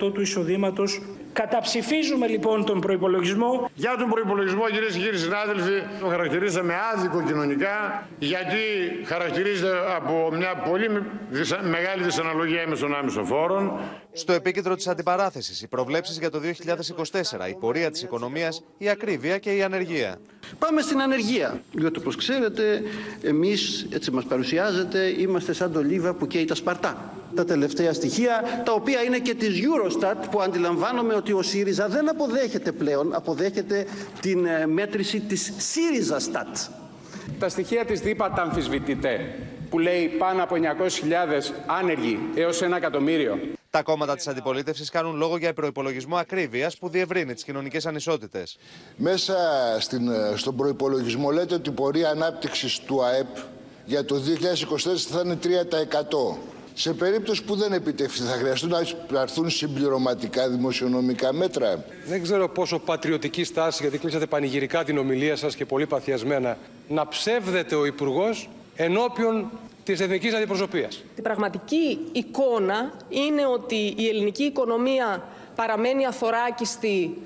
40% του εισοδήματος. Καταψηφίζουμε λοιπόν τον προϋπολογισμό. Για τον προϋπολογισμό κυρίες και κύριοι συνάδελφοι το χαρακτηρίζαμε άδικο κοινωνικά γιατί χαρακτηρίζεται από μια πολύ μεγάλη δυσαναλογία έμεσων άμεσων φόρων. Στο επίκεντρο της αντιπαράθεσης οι προβλέψεις για το 2024, η πορεία της οικονομίας, η ακρίβεια και η ανεργία. Πάμε στην ανεργία. Διότι όπως ξέρετε εμείς έτσι μας παρουσιάζεται είμαστε σαν το λίβα που καίει τα σπαρτά τα τελευταία στοιχεία, τα οποία είναι και της Eurostat, που αντιλαμβάνομαι ότι ο ΣΥΡΙΖΑ δεν αποδέχεται πλέον, αποδέχεται την ε, μέτρηση της ΣΥΡΙΖΑ Stat. Τα στοιχεία της ΔΥΠΑ τα αμφισβητείτε, που λέει πάνω από 900.000 άνεργοι έως ένα εκατομμύριο. Τα κόμματα της αντιπολίτευσης κάνουν λόγο για προπολογισμό ακρίβειας που διευρύνει τις κοινωνικές ανισότητες. Μέσα στην, ε, στον προπολογισμό λέτε ότι η πορεία ανάπτυξης του ΑΕΠ για το 2024 θα είναι 3%. Σε περίπτωση που δεν επιτευχθεί, θα χρειαστούν να έρθουν συμπληρωματικά δημοσιονομικά μέτρα. Δεν ξέρω πόσο πατριωτική στάση, γιατί κλείσατε πανηγυρικά την ομιλία σας και πολύ παθιασμένα, να ψεύδεται ο Υπουργός ενώπιον της εθνικής αντιπροσωπείας. Η πραγματική εικόνα είναι ότι η ελληνική οικονομία παραμένει αθωράκιστη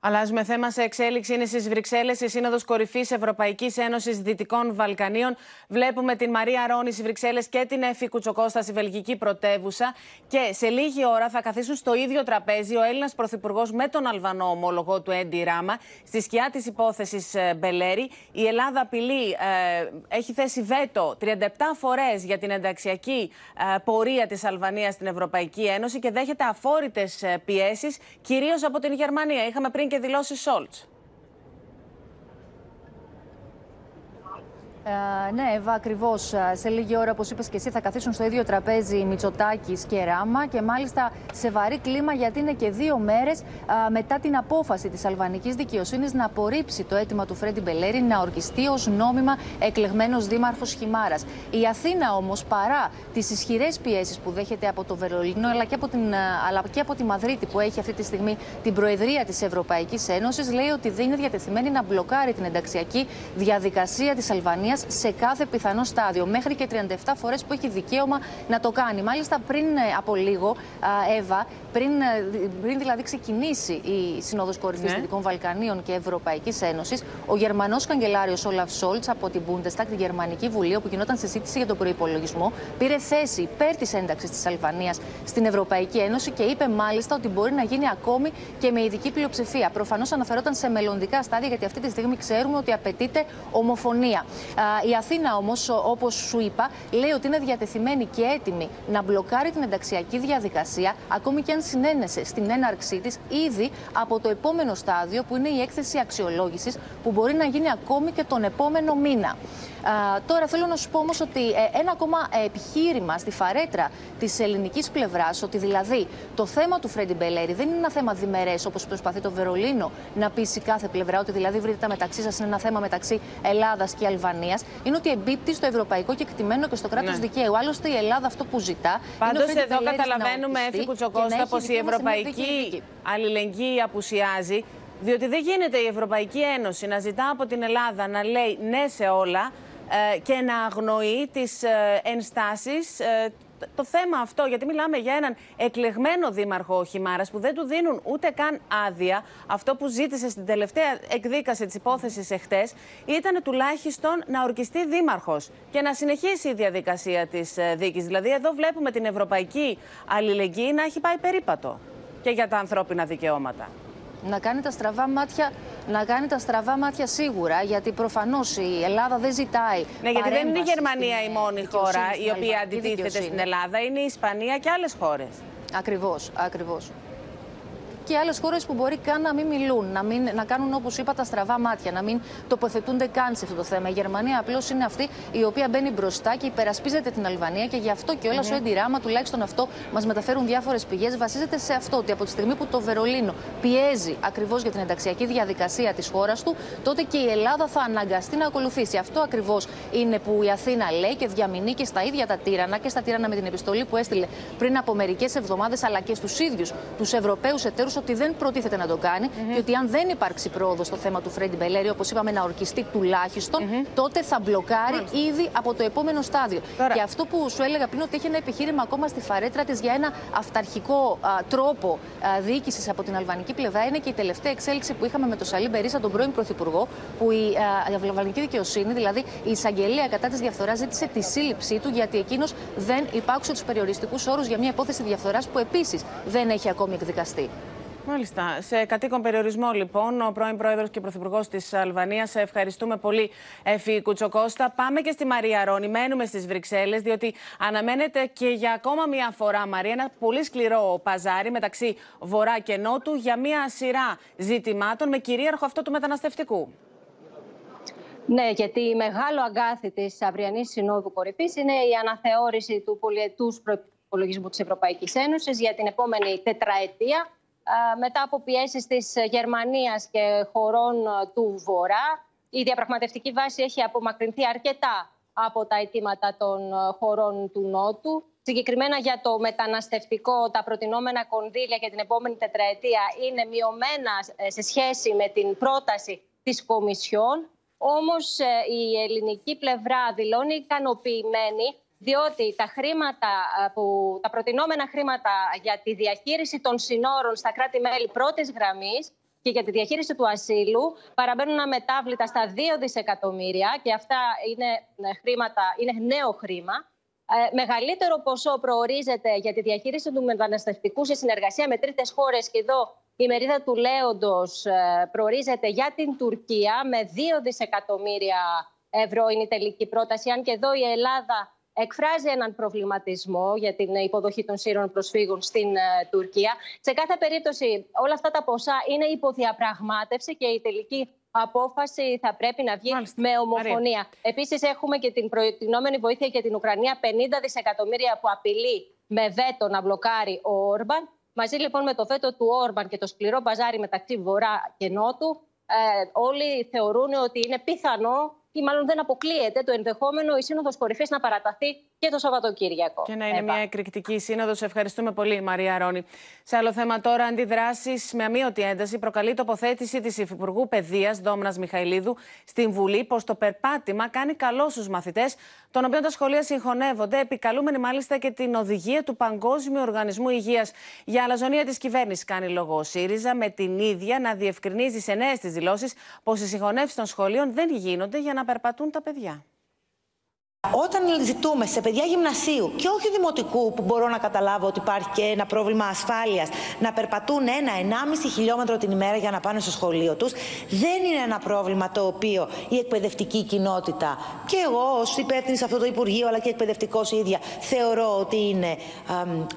Αλλάζουμε θέμα σε εξέλιξη. Είναι στις Βρυξέλλες η Σύνοδος Κορυφής Ευρωπαϊκής Ένωσης Δυτικών Βαλκανίων. Βλέπουμε την Μαρία Ρόνη στις Βρυξέλλες και την Εφη Κουτσοκώστα στη βελγική πρωτεύουσα. Και σε λίγη ώρα θα καθίσουν στο ίδιο τραπέζι ο Έλληνας Πρωθυπουργός με τον Αλβανό ομολογό του Έντι Ράμα. Στη σκιά της υπόθεσης ε, Μπελέρη, η Ελλάδα απειλεί, ε, έχει θέσει βέτο 37 φορές για την ενταξιακή ε, πορεία της Αλβανίας στην Ευρωπαϊκή Ένωση και δέχεται αφόρητες πιέσεις, κυρίως από την Γερμανία. Είχαμε πριν και δηλώσει Σόλτς. Ε, ναι, Εύα, ακριβώς. Ε, σε λίγη ώρα, όπως είπες και εσύ, θα καθίσουν στο ίδιο τραπέζι Μητσοτάκης και Ράμα και μάλιστα σε βαρύ κλίμα, γιατί είναι και δύο μέρες ε, μετά την απόφαση της αλβανικής δικαιοσύνης να απορρίψει το αίτημα του Φρέντι Μπελέρη να ορκιστεί ως νόμιμα εκλεγμένος δήμαρχος Χιμάρας. Η Αθήνα όμως, παρά τις ισχυρές πιέσεις που δέχεται από το Βερολίνο αλλά και από, την, αλλά και από τη Μαδρίτη που έχει αυτή τη στιγμή την Προεδρία της Ευρωπαϊκής Ένωσης, λέει ότι δεν είναι διατεθειμένη να μπλοκάρει την ενταξιακή διαδικασία της Αλβανίας σε κάθε πιθανό στάδιο, μέχρι και 37 φορές που έχει δικαίωμα να το κάνει. Μάλιστα, πριν ε, από λίγο, Εύα, πριν, ε, πριν δηλαδή ξεκινήσει η Σύνοδος Κορυφής ναι. Δυτικών Βαλκανίων και Ευρωπαϊκής Ένωσης, ο Γερμανός καγκελάριος Όλαφ Σόλτς από την Bundestag, την Γερμανική Βουλή, όπου γινόταν συζήτηση για τον προπολογισμό, πήρε θέση υπέρ της ένταξης της Αλβανίας στην Ευρωπαϊκή Ένωση και είπε μάλιστα ότι μπορεί να γίνει ακόμη και με ειδική πλειοψηφία. Προφανώς αναφερόταν σε μελλοντικά στάδια, γιατί αυτή τη στιγμή ξέρουμε ότι απαιτείται ομοφωνία. Η Αθήνα όμως, όπως σου είπα, λέει ότι είναι διατεθειμένη και έτοιμη να μπλοκάρει την ενταξιακή διαδικασία, ακόμη και αν συνένεσε στην έναρξή της ήδη από το επόμενο στάδιο, που είναι η έκθεση αξιολόγησης, που μπορεί να γίνει ακόμη και τον επόμενο μήνα. Α, τώρα θέλω να σου πω όμως ότι ε, ένα ακόμα επιχείρημα στη φαρέτρα της ελληνικής πλευράς, ότι δηλαδή το θέμα του Φρέντι Μπελέρη δεν είναι ένα θέμα διμερές όπως προσπαθεί το Βερολίνο να πείσει κάθε πλευρά, ότι δηλαδή βρείτε τα μεταξύ σας είναι ένα θέμα μεταξύ Ελλάδας και Αλβανίας, είναι ότι εμπίπτει στο ευρωπαϊκό κεκτημένο και στο κράτος ναι. δικαίου. Άλλωστε η Ελλάδα αυτό που ζητά. Πάντως εδώ καταλαβαίνουμε, Έφη Κουτσοκώστα, πως η ευρωπαϊκή αλληλεγγύη απουσιάζει Διότι δεν γίνεται η Ευρωπαϊκή Ένωση να ζητά από την Ελλάδα να λέει ναι σε όλα ε, και να αγνοεί τις ε, ενστάσεις ε, το θέμα αυτό, γιατί μιλάμε για έναν εκλεγμένο δήμαρχο Χιμάρας που δεν του δίνουν ούτε καν άδεια. Αυτό που ζήτησε στην τελευταία εκδίκαση της υπόθεσης εχθές ήταν τουλάχιστον να ορκιστεί δήμαρχος και να συνεχίσει η διαδικασία της δίκης. Δηλαδή, εδώ βλέπουμε την ευρωπαϊκή αλληλεγγύη να έχει πάει περίπατο και για τα ανθρώπινα δικαιώματα να κάνει τα στραβά μάτια να κάνει τα στραβά μάτια σίγουρα, γιατί προφανώς η Ελλάδα δεν ζητάει. Ναι, γιατί δεν είναι η Γερμανία η μόνη χώρα η οποία αντιτίθεται στην Ελλάδα, είναι η Ισπανία και άλλες χώρες. Ακριβώς, ακριβώς και άλλες χώρες που μπορεί καν να μην μιλούν, να, μην, να κάνουν όπως είπα τα στραβά μάτια, να μην τοποθετούνται καν σε αυτό το θέμα. Η Γερμανία απλώς είναι αυτή η οποία μπαίνει μπροστά και υπερασπίζεται την Αλβανία και γι' αυτό και όλα mm-hmm. ο Εντιράμα, τουλάχιστον αυτό μας μεταφέρουν διάφορες πηγές, βασίζεται σε αυτό ότι από τη στιγμή που το Βερολίνο πιέζει ακριβώς για την ενταξιακή διαδικασία της χώρας του, τότε και η Ελλάδα θα αναγκαστεί να ακολουθήσει. Αυτό ακριβώς είναι που η Αθήνα λέει και διαμηνεί και στα ίδια τα τύρανα και στα τύρανα με την επιστολή που έστειλε πριν από μερικές εβδομάδες, αλλά και στους ίδιους τους Ευρωπαίους εταίρους ότι δεν προτίθεται να το κάνει και ότι αν δεν υπάρξει πρόοδος στο θέμα του Φρέντι Μπελέρη, όπως είπαμε, να ορκιστεί τουλάχιστον, τότε θα μπλοκάρει ήδη από το επόμενο στάδιο. Και αυτό που σου έλεγα πριν, ότι έχει ένα επιχείρημα ακόμα στη φαρέτρα της για ένα αυταρχικό α, τρόπο διοίκησης από την αλβανική πλευρά, είναι και η τελευταία εξέλιξη που είχαμε με τον Σαλή Μπερίσα, τον πρώην Πρωθυπουργό, που η, α, η αλβανική δικαιοσύνη, δηλαδή η εισαγγελία κατά της διαφθοράς, ζήτησε τη σύλληψή του, γιατί εκείνος δεν υπάκουσε τους περιοριστικούς όρους για μια υπόθεση διαφθοράς που επίσης δεν έχει ακόμη εκδικαστεί. Μάλιστα. Σε κατοίκον περιορισμό, λοιπόν, ο πρώην πρόεδρος και πρωθυπουργός της Αλβανίας. Ευχαριστούμε πολύ, Εφη Κουτσοκώστα. Πάμε και στη Μαρία Ρόνη. Μένουμε στις Βρυξέλλες, διότι αναμένεται και για ακόμα μία φορά, Μαρία, ένα πολύ σκληρό παζάρι μεταξύ Βορρά και Νότου για μία σειρά ζητημάτων με κυρίαρχο αυτό του μεταναστευτικού. Ναι, γιατί η μεγάλο αγκάθι της αυριανής Συνόδου Κορυφής είναι η αναθεώρηση του πολιετούς προπολογισμού της Ευρωπαϊκής Ένωσης για την επόμενη τετραετία μετά από πιέσεις της Γερμανίας και χωρών του Βορρά. Η διαπραγματευτική βάση έχει απομακρυνθεί αρκετά από τα αιτήματα των χωρών του Νότου. Συγκεκριμένα για το μεταναστευτικό, τα προτινόμενα κονδύλια για την επόμενη τετραετία είναι μειωμένα ε, σε σχέση με την πρόταση της Κομισιόν. Όμως ε, η ελληνική πλευρά δηλώνει ικανοποιημένη διότι τα χρήματα, που, τα προτινόμενα χρήματα για τη διαχείριση των συνόρων στα κράτη-μέλη πρώτης γραμμής και για τη διαχείριση του ασύλου παραμένουν αμετάβλητα στα 2 δισεκατομμύρια και αυτά είναι, ε, χρήματα, είναι νέο χρήμα. Ε, μεγαλύτερο ποσό προορίζεται για τη διαχείριση του μεταναστευτικού σε συνεργασία με τρίτες χώρες και εδώ η μερίδα του Λέοντος ε, προορίζεται για την Τουρκία με 2 δισεκατομμύρια ευρώ είναι η τελική πρόταση. Αν και εδώ η Ελλάδα εκφράζει έναν προβληματισμό για την υποδοχή των σύρων προσφύγων στην ε, Τουρκία. Σε κάθε περίπτωση όλα αυτά τα ποσά είναι υποδιαπραγμάτευση και η τελική απόφαση θα πρέπει να βγει με ομοφωνία. Επίσης, έχουμε και την προτινόμενη βοήθεια για την Ουκρανία, 50 δισεκατομμύρια που απειλεί με βέτο να μπλοκάρει ο Όρμπαν. Μαζί λοιπόν με το βέτο του Όρμπαν και το σκληρό μπαζάρι μεταξύ Βορρά και Νότου, ε, όλοι θεωρούν ότι είναι πιθανό ή μάλλον δεν αποκλείεται το ενδεχόμενο η Σύνοδος Κορυφής να παραταθεί και το Σαββατοκύριακο. Και να είναι μια εκρηκτική σύνοδος. Ευχαριστούμε πολύ, Μαρία Ρόνη. Σε άλλο θέμα τώρα, αντιδράσεις με αμύωτη ένταση προκαλεί τοποθέτηση της Υφυπουργού Παιδείας Δόμνας Μιχαηλίδου στην Βουλή πως το περπάτημα κάνει καλό στους μαθητές, των οποίων τα σχολεία συγχωνεύονται, επικαλούμενοι μάλιστα και την οδηγία του Παγκόσμιου Οργανισμού Υγείας. Για αλαζονία της κυβέρνησης κάνει λόγο ο ΣΥΡΙΖΑ, με την ίδια να διευκρινίζει σε νέες της δηλώσεις πως οι συγχωνεύσεις των σχολείων δεν γίνονται για να περπατούν τα παιδιά. Όταν ζητούμε σε παιδιά γυμνασίου και όχι δημοτικού, που μπορώ να καταλάβω ότι υπάρχει και ένα πρόβλημα ασφάλειας, να περπατούν ένα-ενάμιση χιλιόμετρο την ημέρα για να πάνε στο σχολείο τους, δεν είναι ένα πρόβλημα το οποίο η εκπαιδευτική κοινότητα και εγώ ως υπεύθυνη σε αυτό το Υπουργείο, αλλά και εκπαιδευτικός ίδια, θεωρώ ότι είναι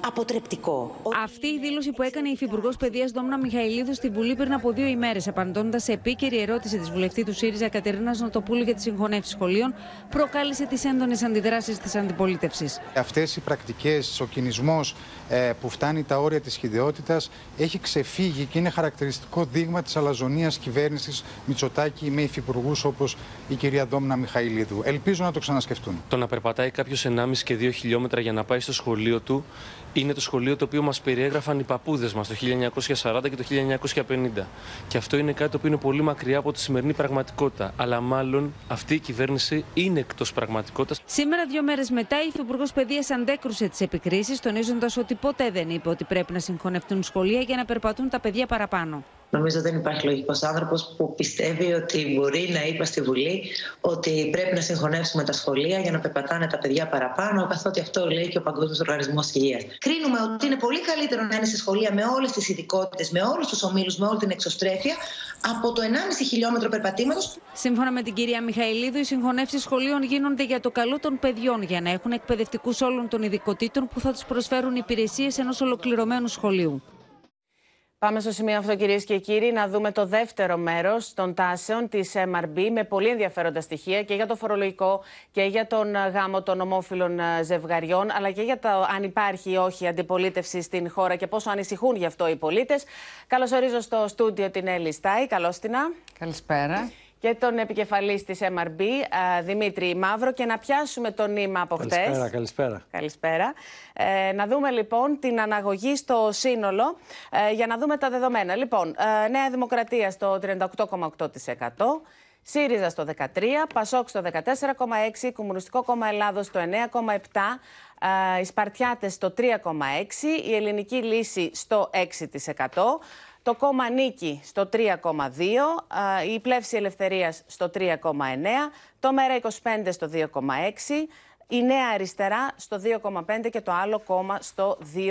αποτρεπτικό. Αυτή η δήλωση που έκανε η Υφυπουργός Παιδείας Δόμνα Μιχαηλίδου στη Βουλή πριν από δύο ημέρες, απαντώντας σε επίκαιρη ερώτηση της βουλευτή του ΣΥΡΙΖΑ Κατερίνα Νοτοπούλου για τι συγχωνεύσει σχολείων, προκάλεσε τις έντονε αντιδράσεις της αντιπολίτευσης. Αυτές οι πρακτικές, ο κινησμός ε, που φτάνει τα όρια της χειδαιότητα έχει ξεφύγει και είναι χαρακτηριστικό δείγμα της αλαζονίας κυβέρνησης Μητσοτάκη με υφυπουργούς όπως η κυρία Δόμνα Μιχαηλίδου. Ελπίζω να το ξανασκεφτούν. Το να περπατάει κάποιος 1,5 και 2 χιλιόμετρα για να πάει στο σχολείο του είναι το σχολείο το οποίο μας περιέγραφαν οι παππούδες μας το 1940 και το 1950. Και αυτό είναι κάτι το οποίο είναι πολύ μακριά από τη σημερινή πραγματικότητα. Αλλά μάλλον αυτή η κυβέρνηση είναι εκτός πραγματικότητας. Σήμερα, δύο μέρες μετά, η Υφυπουργός Παιδείας αντέκρουσε τις επικρίσεις, τονίζοντας ότι ποτέ δεν είπε ότι πρέπει να συγχωνευτούν σχολεία για να περπατούν τα παιδιά παραπάνω. Νομίζω δεν υπάρχει λογικός άνθρωπος που πιστεύει ότι μπορεί να είπε στη Βουλή ότι πρέπει να συγχωνεύσουμε τα σχολεία για να περπατάνε τα παιδιά παραπάνω, καθότι αυτό λέει και ο Παγκόσμιος Οργανισμός Υγείας. Κρίνουμε ότι είναι πολύ καλύτερο να είναι σε σχολεία με όλες τις ειδικότητες, με όλους τους ομίλους, με όλη την εξωστρέφεια, από το 1,5 χιλιόμετρο περπατήματος. Σύμφωνα με την κυρία Μιχαηλίδου, οι συγχωνεύσεις σχολείων γίνονται για το καλό των παιδιών, για να έχουν εκπαιδευτικούς όλων των ειδικοτήτων που θα τους προσφέρουν υπηρεσίες ενός ολοκληρωμένου σχολείου. Πάμε στο σημείο αυτό, κυρίες και κύριοι, να δούμε το δεύτερο μέρος των τάσεων της MRB με πολύ ενδιαφέροντα στοιχεία και για το φορολογικό και για τον γάμο των ομόφυλων ζευγαριών, αλλά και για το αν υπάρχει ή όχι αντιπολίτευση στην χώρα και πόσο ανησυχούν γι' αυτό οι πολίτες. Καλωσορίζω στο στούντιο την Έλλη Στάι. Καλώς την. Καλησπέρα και τον επικεφαλής της MRB, Δημήτρη Μαύρο, και να πιάσουμε το νήμα από χτες. Καλησπέρα, καλησπέρα. Καλησπέρα. Ε, να δούμε λοιπόν την αναγωγή στο σύνολο ε, για να δούμε τα δεδομένα. Λοιπόν, ε, Νέα Δημοκρατία στο 38,8%. ΣΥΡΙΖΑ στο 13%, ΠΑΣΟΚ στο 14,6%, Κομμουνιστικό Κόμμα Ελλάδος στο 9,7%, οι Σπαρτιάτες στο 3,6%, η Ελληνική Λύση στο 6%. Το κόμμα Νίκη στο 3,2, η Πλεύση Ελευθερίας στο 3,9, το Μέρα 25 στο 2,6, η Νέα Αριστερά στο 2,5 και το άλλο κόμμα στο 2,1.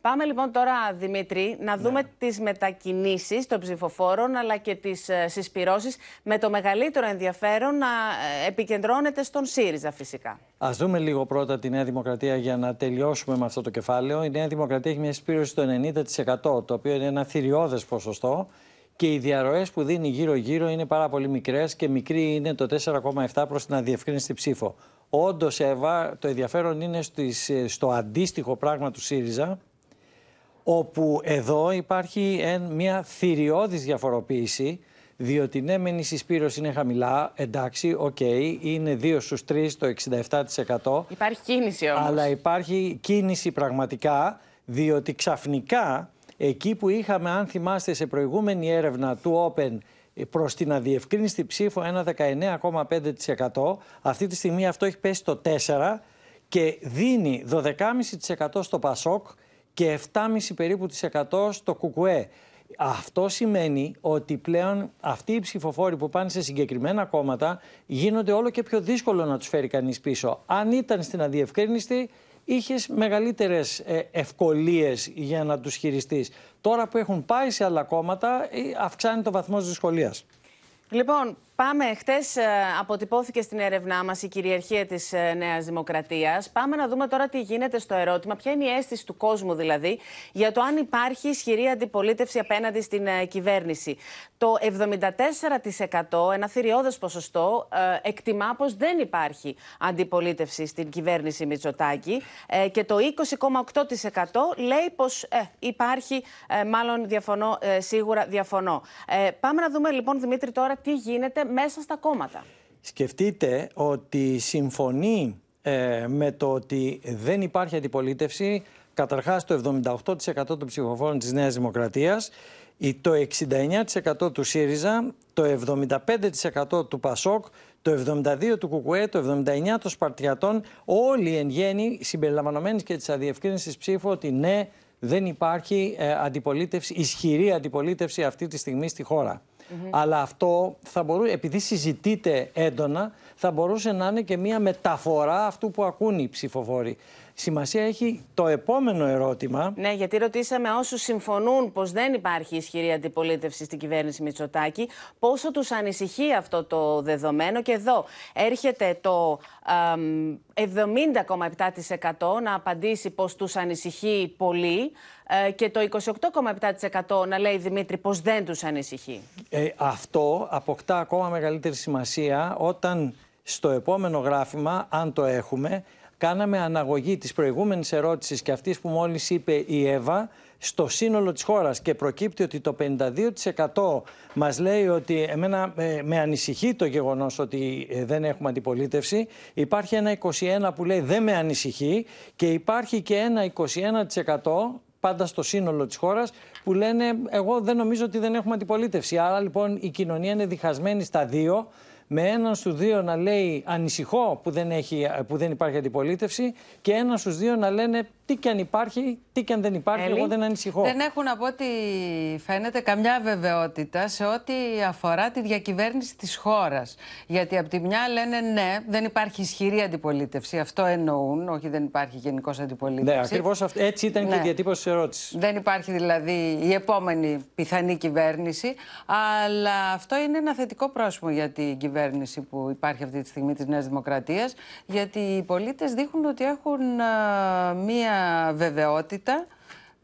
Πάμε λοιπόν τώρα, Δημήτρη, να δούμε ναι. τις μετακινήσεις των ψηφοφόρων αλλά και τις ε, συσπυρώσεις με το μεγαλύτερο ενδιαφέρον να ε, επικεντρώνεται στον ΣΥΡΙΖΑ φυσικά. Ας δούμε λίγο πρώτα τη Νέα Δημοκρατία για να τελειώσουμε με αυτό το κεφάλαιο. Η Νέα Δημοκρατία έχει μια συσπήρωση στο 90% το οποίο είναι ένα θηριώδες ποσοστό και οι διαρροές που δίνει γύρω-γύρω είναι πάρα πολύ μικρές και μικρή είναι το 4,7 προς την αδιευκρίνηστη ψήφο. Όντως, Εύα, το ενδιαφέρον είναι στο αντίστοιχο πράγμα του ΣΥΡΙΖΑ, όπου εδώ υπάρχει μια θηριώδης διαφοροποίηση, διότι ναι, μεν η συσπείρωση είναι χαμηλά, εντάξει, OK, okay, είναι 2 στους 3, το 67%. Υπάρχει κίνηση όμως. Αλλά υπάρχει κίνηση πραγματικά, διότι ξαφνικά, εκεί που είχαμε, αν θυμάστε, σε προηγούμενη έρευνα του Open, προς την αδιευκρίνιστη ψήφο ένα 19,5%. Αυτή τη στιγμή αυτό έχει πέσει το 4% και δίνει 12,5% στο ΠΑΣΟΚ και 7,5% περίπου στο ΚΚΕ. Αυτό σημαίνει ότι πλέον αυτοί οι ψηφοφόροι που πάνε σε συγκεκριμένα κόμματα γίνονται όλο και πιο δύσκολο να τους φέρει κανείς πίσω. Αν ήταν στην αδιευκρίνηστη είχες μεγαλύτερες ευκολίες για να τους χειριστείς. Τώρα που έχουν πάει σε άλλα κόμματα, ε, αυξάνει το βαθμό δυσκολίας. Λοιπόν, Πάμε. Χτες αποτυπώθηκε στην έρευνά μας η κυριαρχία της ε, Νέας Δημοκρατίας. Πάμε να δούμε τώρα τι γίνεται στο ερώτημα. Ποια είναι η αίσθηση του κόσμου, δηλαδή, για το αν υπάρχει ισχυρή αντιπολίτευση απέναντι στην ε, κυβέρνηση. Το 74%, ένα θηριώδες ποσοστό, ε, εκτιμά πως δεν υπάρχει αντιπολίτευση στην κυβέρνηση Μητσοτάκη. Και το 20,8% λέει πως υπάρχει, μάλλον διαφωνώ, σίγουρα διαφωνώ. Πάμε να δούμε λοιπόν, Δημήτρη, τώρα τι γίνεται μέσα στα κόμματα. Σκεφτείτε ότι συμφωνεί ε, με το ότι δεν υπάρχει αντιπολίτευση καταρχάς το 78% των ψηφοφόρων της Νέας Δημοκρατίας, το 69% του ΣΥΡΙΖΑ, το 75% του ΠΑΣΟΚ, το 72% του ΚΚΕ, το 79% των Σπαρτιατών, όλοι εν γέννη συμπεριλαμβανομένοι και της αδιευκρίνησης ψήφου ότι ναι, δεν υπάρχει ε, αντιπολίτευση, ισχυρή αντιπολίτευση αυτή τη στιγμή στη χώρα. Αλλά αυτό θα μπορούσε, επειδή συζητείται έντονα, θα μπορούσε να είναι και μια μεταφορά αυτού που ακούν οι ψηφοφόροι. Σημασία έχει το επόμενο ερώτημα. Ναι, γιατί ρωτήσαμε όσους συμφωνούν πως δεν υπάρχει ισχυρή αντιπολίτευση στην κυβέρνηση Μητσοτάκη, πόσο τους ανησυχεί αυτό το δεδομένο. Και εδώ έρχεται το 70,7% να απαντήσει πως τους ανησυχεί πολύ ε, και το 28,7% να λέει Δημήτρη πως δεν τους ανησυχεί. Ε, αυτό αποκτά ακόμα μεγαλύτερη σημασία όταν στο επόμενο γράφημα, αν το έχουμε, κάναμε αναγωγή της προηγούμενης ερώτησης και αυτής που μόλις είπε η Εύα στο σύνολο της χώρας και προκύπτει ότι το 52% μας λέει ότι εμένα ε, με ανησυχεί το γεγονός ότι ε, δεν έχουμε αντιπολίτευση. Υπάρχει ένα 21% που λέει δεν με ανησυχεί και υπάρχει και ένα 21% πάντα στο σύνολο της χώρας που λένε εγώ δεν νομίζω ότι δεν έχουμε αντιπολίτευση. Άρα λοιπόν η κοινωνία είναι διχασμένη στα δύο με έναν στους δύο να λέει ανησυχώ που δεν, έχει, που δεν υπάρχει αντιπολίτευση και έναν στους δύο να λένε τι και αν υπάρχει, τι και αν δεν υπάρχει, εγώ δεν ανησυχώ. Δεν έχουν από ό,τι φαίνεται καμιά βεβαιότητα σε ό,τι αφορά τη διακυβέρνηση της χώρας. Γιατί από τη μια λένε ναι, δεν υπάρχει ισχυρή αντιπολίτευση, αυτό εννοούν, όχι δεν υπάρχει γενικώ αντιπολίτευσης. Ναι, ακριβώς έτσι ήταν και η ναι. διατύπωση της ερώτησης. Δεν υπάρχει δηλαδή η επόμενη πιθανή κυβέρνηση, αλλά αυτό είναι ένα θετικό πρόσωπο για την κυβέρνηση που υπάρχει αυτή τη στιγμή της Νέας Δημοκρατίας, γιατί οι πολίτες δείχνουν ότι έχουν μία βεβαιότητα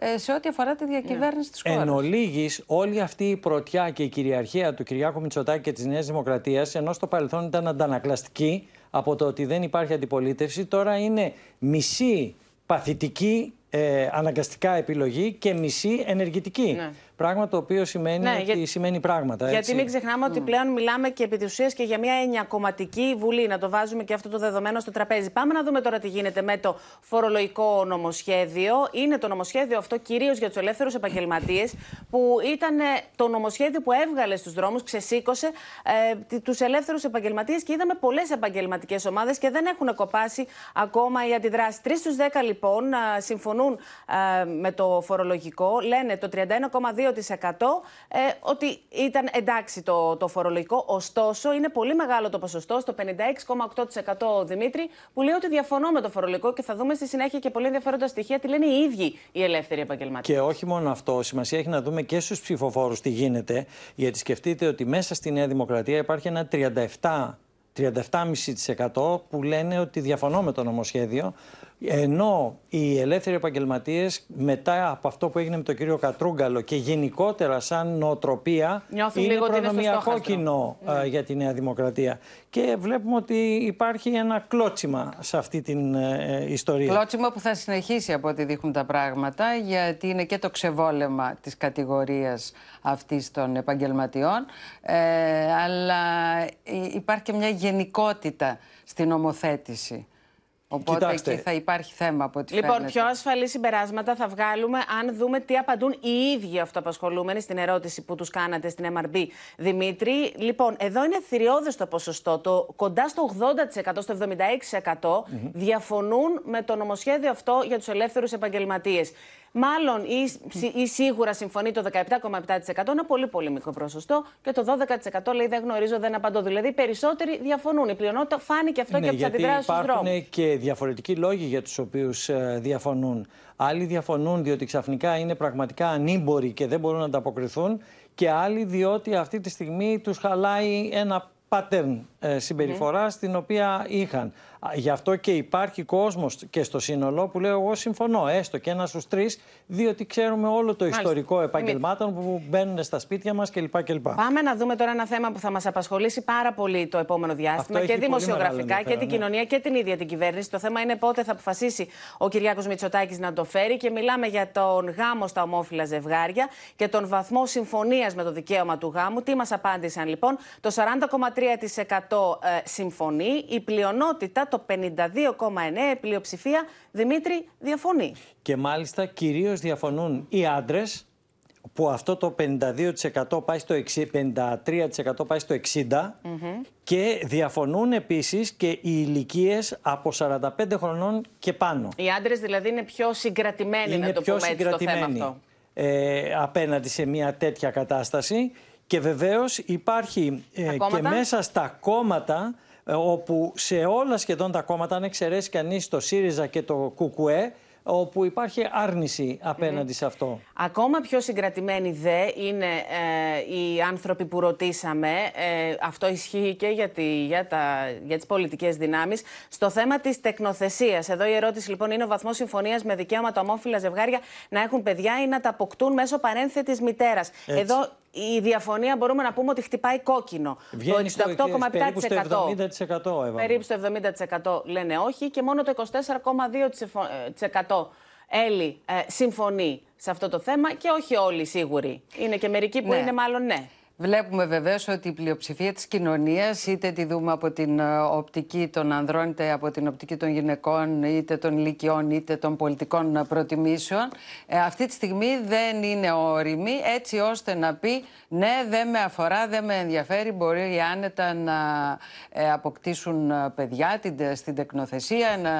ε, σε ό,τι αφορά τη διακυβέρνηση της χώρας. Εν ολίγης, όλη αυτή η πρωτιά και η κυριαρχία του Κυριάκου Μητσοτάκη και της Νέας Δημοκρατίας, ενώ στο παρελθόν ήταν αντανακλαστική από το ότι δεν υπάρχει αντιπολίτευση, τώρα είναι μισή παθητική ε, αναγκαστικά επιλογή και μισή ενεργητική. Ναι. Πράγμα το οποίο σημαίνει ναι, ότι σημαίνει πράγματα. Έτσι. Γιατί μην ξεχνάμε ότι πλέον μιλάμε και επί της ουσίας και για μια ενιακομματική βουλή. Να το βάζουμε και αυτό το δεδομένο στο τραπέζι. Πάμε να δούμε τώρα τι γίνεται με το φορολογικό νομοσχέδιο. Είναι το νομοσχέδιο αυτό κυρίως για τους ελεύθερους επαγγελματίες, που ήταν ε, το νομοσχέδιο που έβγαλε στους δρόμους, ξεσήκωσε ε, τους ελεύθερους επαγγελματίες και είδαμε πολλές επαγγελματικές ομάδες και δεν έχουν κοπάσει ακόμα οι αντιδράσεις. Τρεις στους 10 λοιπόν συμφωνούν ε, με το φορολογικό. Λένε το 31,2 ε, ότι ήταν εντάξει το, το φορολογικό. Ωστόσο, είναι πολύ μεγάλο το ποσοστό, στο 56,8% Δημήτρη, που λέει ότι διαφωνώ με το φορολογικό και θα δούμε στη συνέχεια και πολύ ενδιαφέροντα στοιχεία τι λένε οι ίδιοι οι ελεύθεροι επαγγελματίες. Και όχι μόνο αυτό, σημασία έχει να δούμε και στους ψηφοφόρους τι γίνεται, γιατί σκεφτείτε ότι μέσα στη Νέα Δημοκρατία υπάρχει ένα 37 37,5% που λένε ότι διαφωνώ με το νομοσχέδιο, ενώ οι ελεύθεροι επαγγελματίες, μετά από αυτό που έγινε με τον κύριο Κατρούγκαλο και γενικότερα σαν νοοτροπία, Νιώθουν είναι προνομιακό κοινό ναι. για τη Νέα Δημοκρατία. Και βλέπουμε ότι υπάρχει ένα κλώτσιμα σε αυτή την ε, ιστορία. Κλώτσιμα που θα συνεχίσει από ό,τι δείχνουν τα πράγματα, γιατί είναι και το ξεβόλεμα της κατηγορίας αυτής των επαγγελματιών, ε, αλλά υπάρχει και μια γενικότητα στην ομοθέτηση. Οπότε Κοιτάξτε. εκεί θα υπάρχει θέμα από ό,τι Λοιπόν, φαίνεται. πιο ασφαλή συμπεράσματα θα βγάλουμε αν δούμε τι απαντούν οι ίδιοι αυτοαπασχολούμενοι στην ερώτηση που τους κάνατε στην MRB, Δημήτρη. Λοιπόν, εδώ είναι θηριώδες το ποσοστό. Το κοντά στο 80%, στο 76% διαφωνούν με το νομοσχέδιο αυτό για τους ελεύθερους επαγγελματίες. Μάλλον ή, ή σίγουρα συμφωνεί το 17,7%, ένα πολύ πολύ μικρό ποσοστό, και το 12% λέει δεν γνωρίζω, δεν απαντώ. Δηλαδή περισσότεροι διαφωνούν. Η πλειονότητα φάνηκε αυτό ναι, και από τις αντιδράσεις του δρόμους. Υπάρχουν και διαφορετικοί λόγοι για τους οποίους ε, διαφωνούν. Άλλοι διαφωνούν διότι ξαφνικά είναι πραγματικά ανήμποροι και δεν μπορούν να ανταποκριθούν, και άλλοι διότι αυτή τη στιγμή τους χαλάει ένα pattern ε, συμπεριφορά την οποία είχαν. Γι' αυτό και υπάρχει κόσμος και στο σύνολο που λέω εγώ συμφωνώ, έστω και ένα στους τρεις, διότι ξέρουμε όλο το ιστορικό επαγγελμάτων που μπαίνουν στα σπίτια μας κλπ. κλπ. Πάμε να δούμε τώρα ένα θέμα που θα μας απασχολήσει πάρα πολύ το επόμενο διάστημα και δημοσιογραφικά και την ναι. κοινωνία και την ίδια την κυβέρνηση. Το θέμα είναι πότε θα αποφασίσει ο Κυριάκος Μητσοτάκης να το φέρει και μιλάμε για τον γάμο στα ομόφυλα ζευγάρια και τον βαθμό συμφωνίας με το δικαίωμα του γάμου. Τι μας απάντησαν λοιπόν, το 40,3% ε, συμφωνεί, η πλειονότητα, το 52,9% πλειοψηφία, Δημήτρη, διαφωνεί. Και μάλιστα κυρίως διαφωνούν οι άντρες, που αυτό το 52% πάει στο 53% πάει στο 60% και διαφωνούν επίσης και οι ηλικίες από 45 χρονών και πάνω. Οι άντρες δηλαδή είναι πιο συγκρατημένοι είναι να το πιο πούμε έτσι το θέμα αυτό. Ε, απέναντι σε μια τέτοια κατάσταση και βεβαίως υπάρχει ε, και μέσα στα κόμματα ε, όπου σε όλα σχεδόν τα κόμματα, αν εξαιρέσει κανείς το ΣΥΡΙΖΑ και το ΚΚΕ, όπου υπάρχει άρνηση απέναντι σε αυτό. Ακόμα πιο συγκρατημένοι δε είναι ε, οι άνθρωποι που ρωτήσαμε. Ε, αυτό ισχύει και για, τη, για, τα, για τις πολιτικές δυνάμεις. Στο θέμα της τεκνοθεσίας. Εδώ η ερώτηση λοιπόν είναι ο βαθμός συμφωνίας με δικαίωμα τα ομόφυλα ζευγάρια να έχουν παιδιά ή να τα αποκτούν μέσω παρένθετης μητέρας. Εδώ η διαφωνία μπορούμε να πούμε ότι χτυπάει κόκκινο. Βγαίνει το 68,7%. Περίπου στο 70%. Εύα. Περίπου στο 70% λένε όχι και μόνο το 24,2% Έλλη ε, συμφωνεί σε αυτό το θέμα και όχι όλοι σίγουροι. Είναι και μερικοί που ναι. είναι μάλλον ναι. Βλέπουμε βεβαίως ότι η πλειοψηφία της κοινωνίας, είτε τη δούμε από την ε, οπτική των ανδρών, είτε από την οπτική των γυναικών, είτε των ηλικιών, είτε των πολιτικών προτιμήσεων, ε, αυτή τη στιγμή δεν είναι όρημη, έτσι ώστε να πει ναι, δεν με αφορά, δεν με ενδιαφέρει, μπορεί οι άνετα να ε, αποκτήσουν παιδιά την, στην τεκνοθεσία, να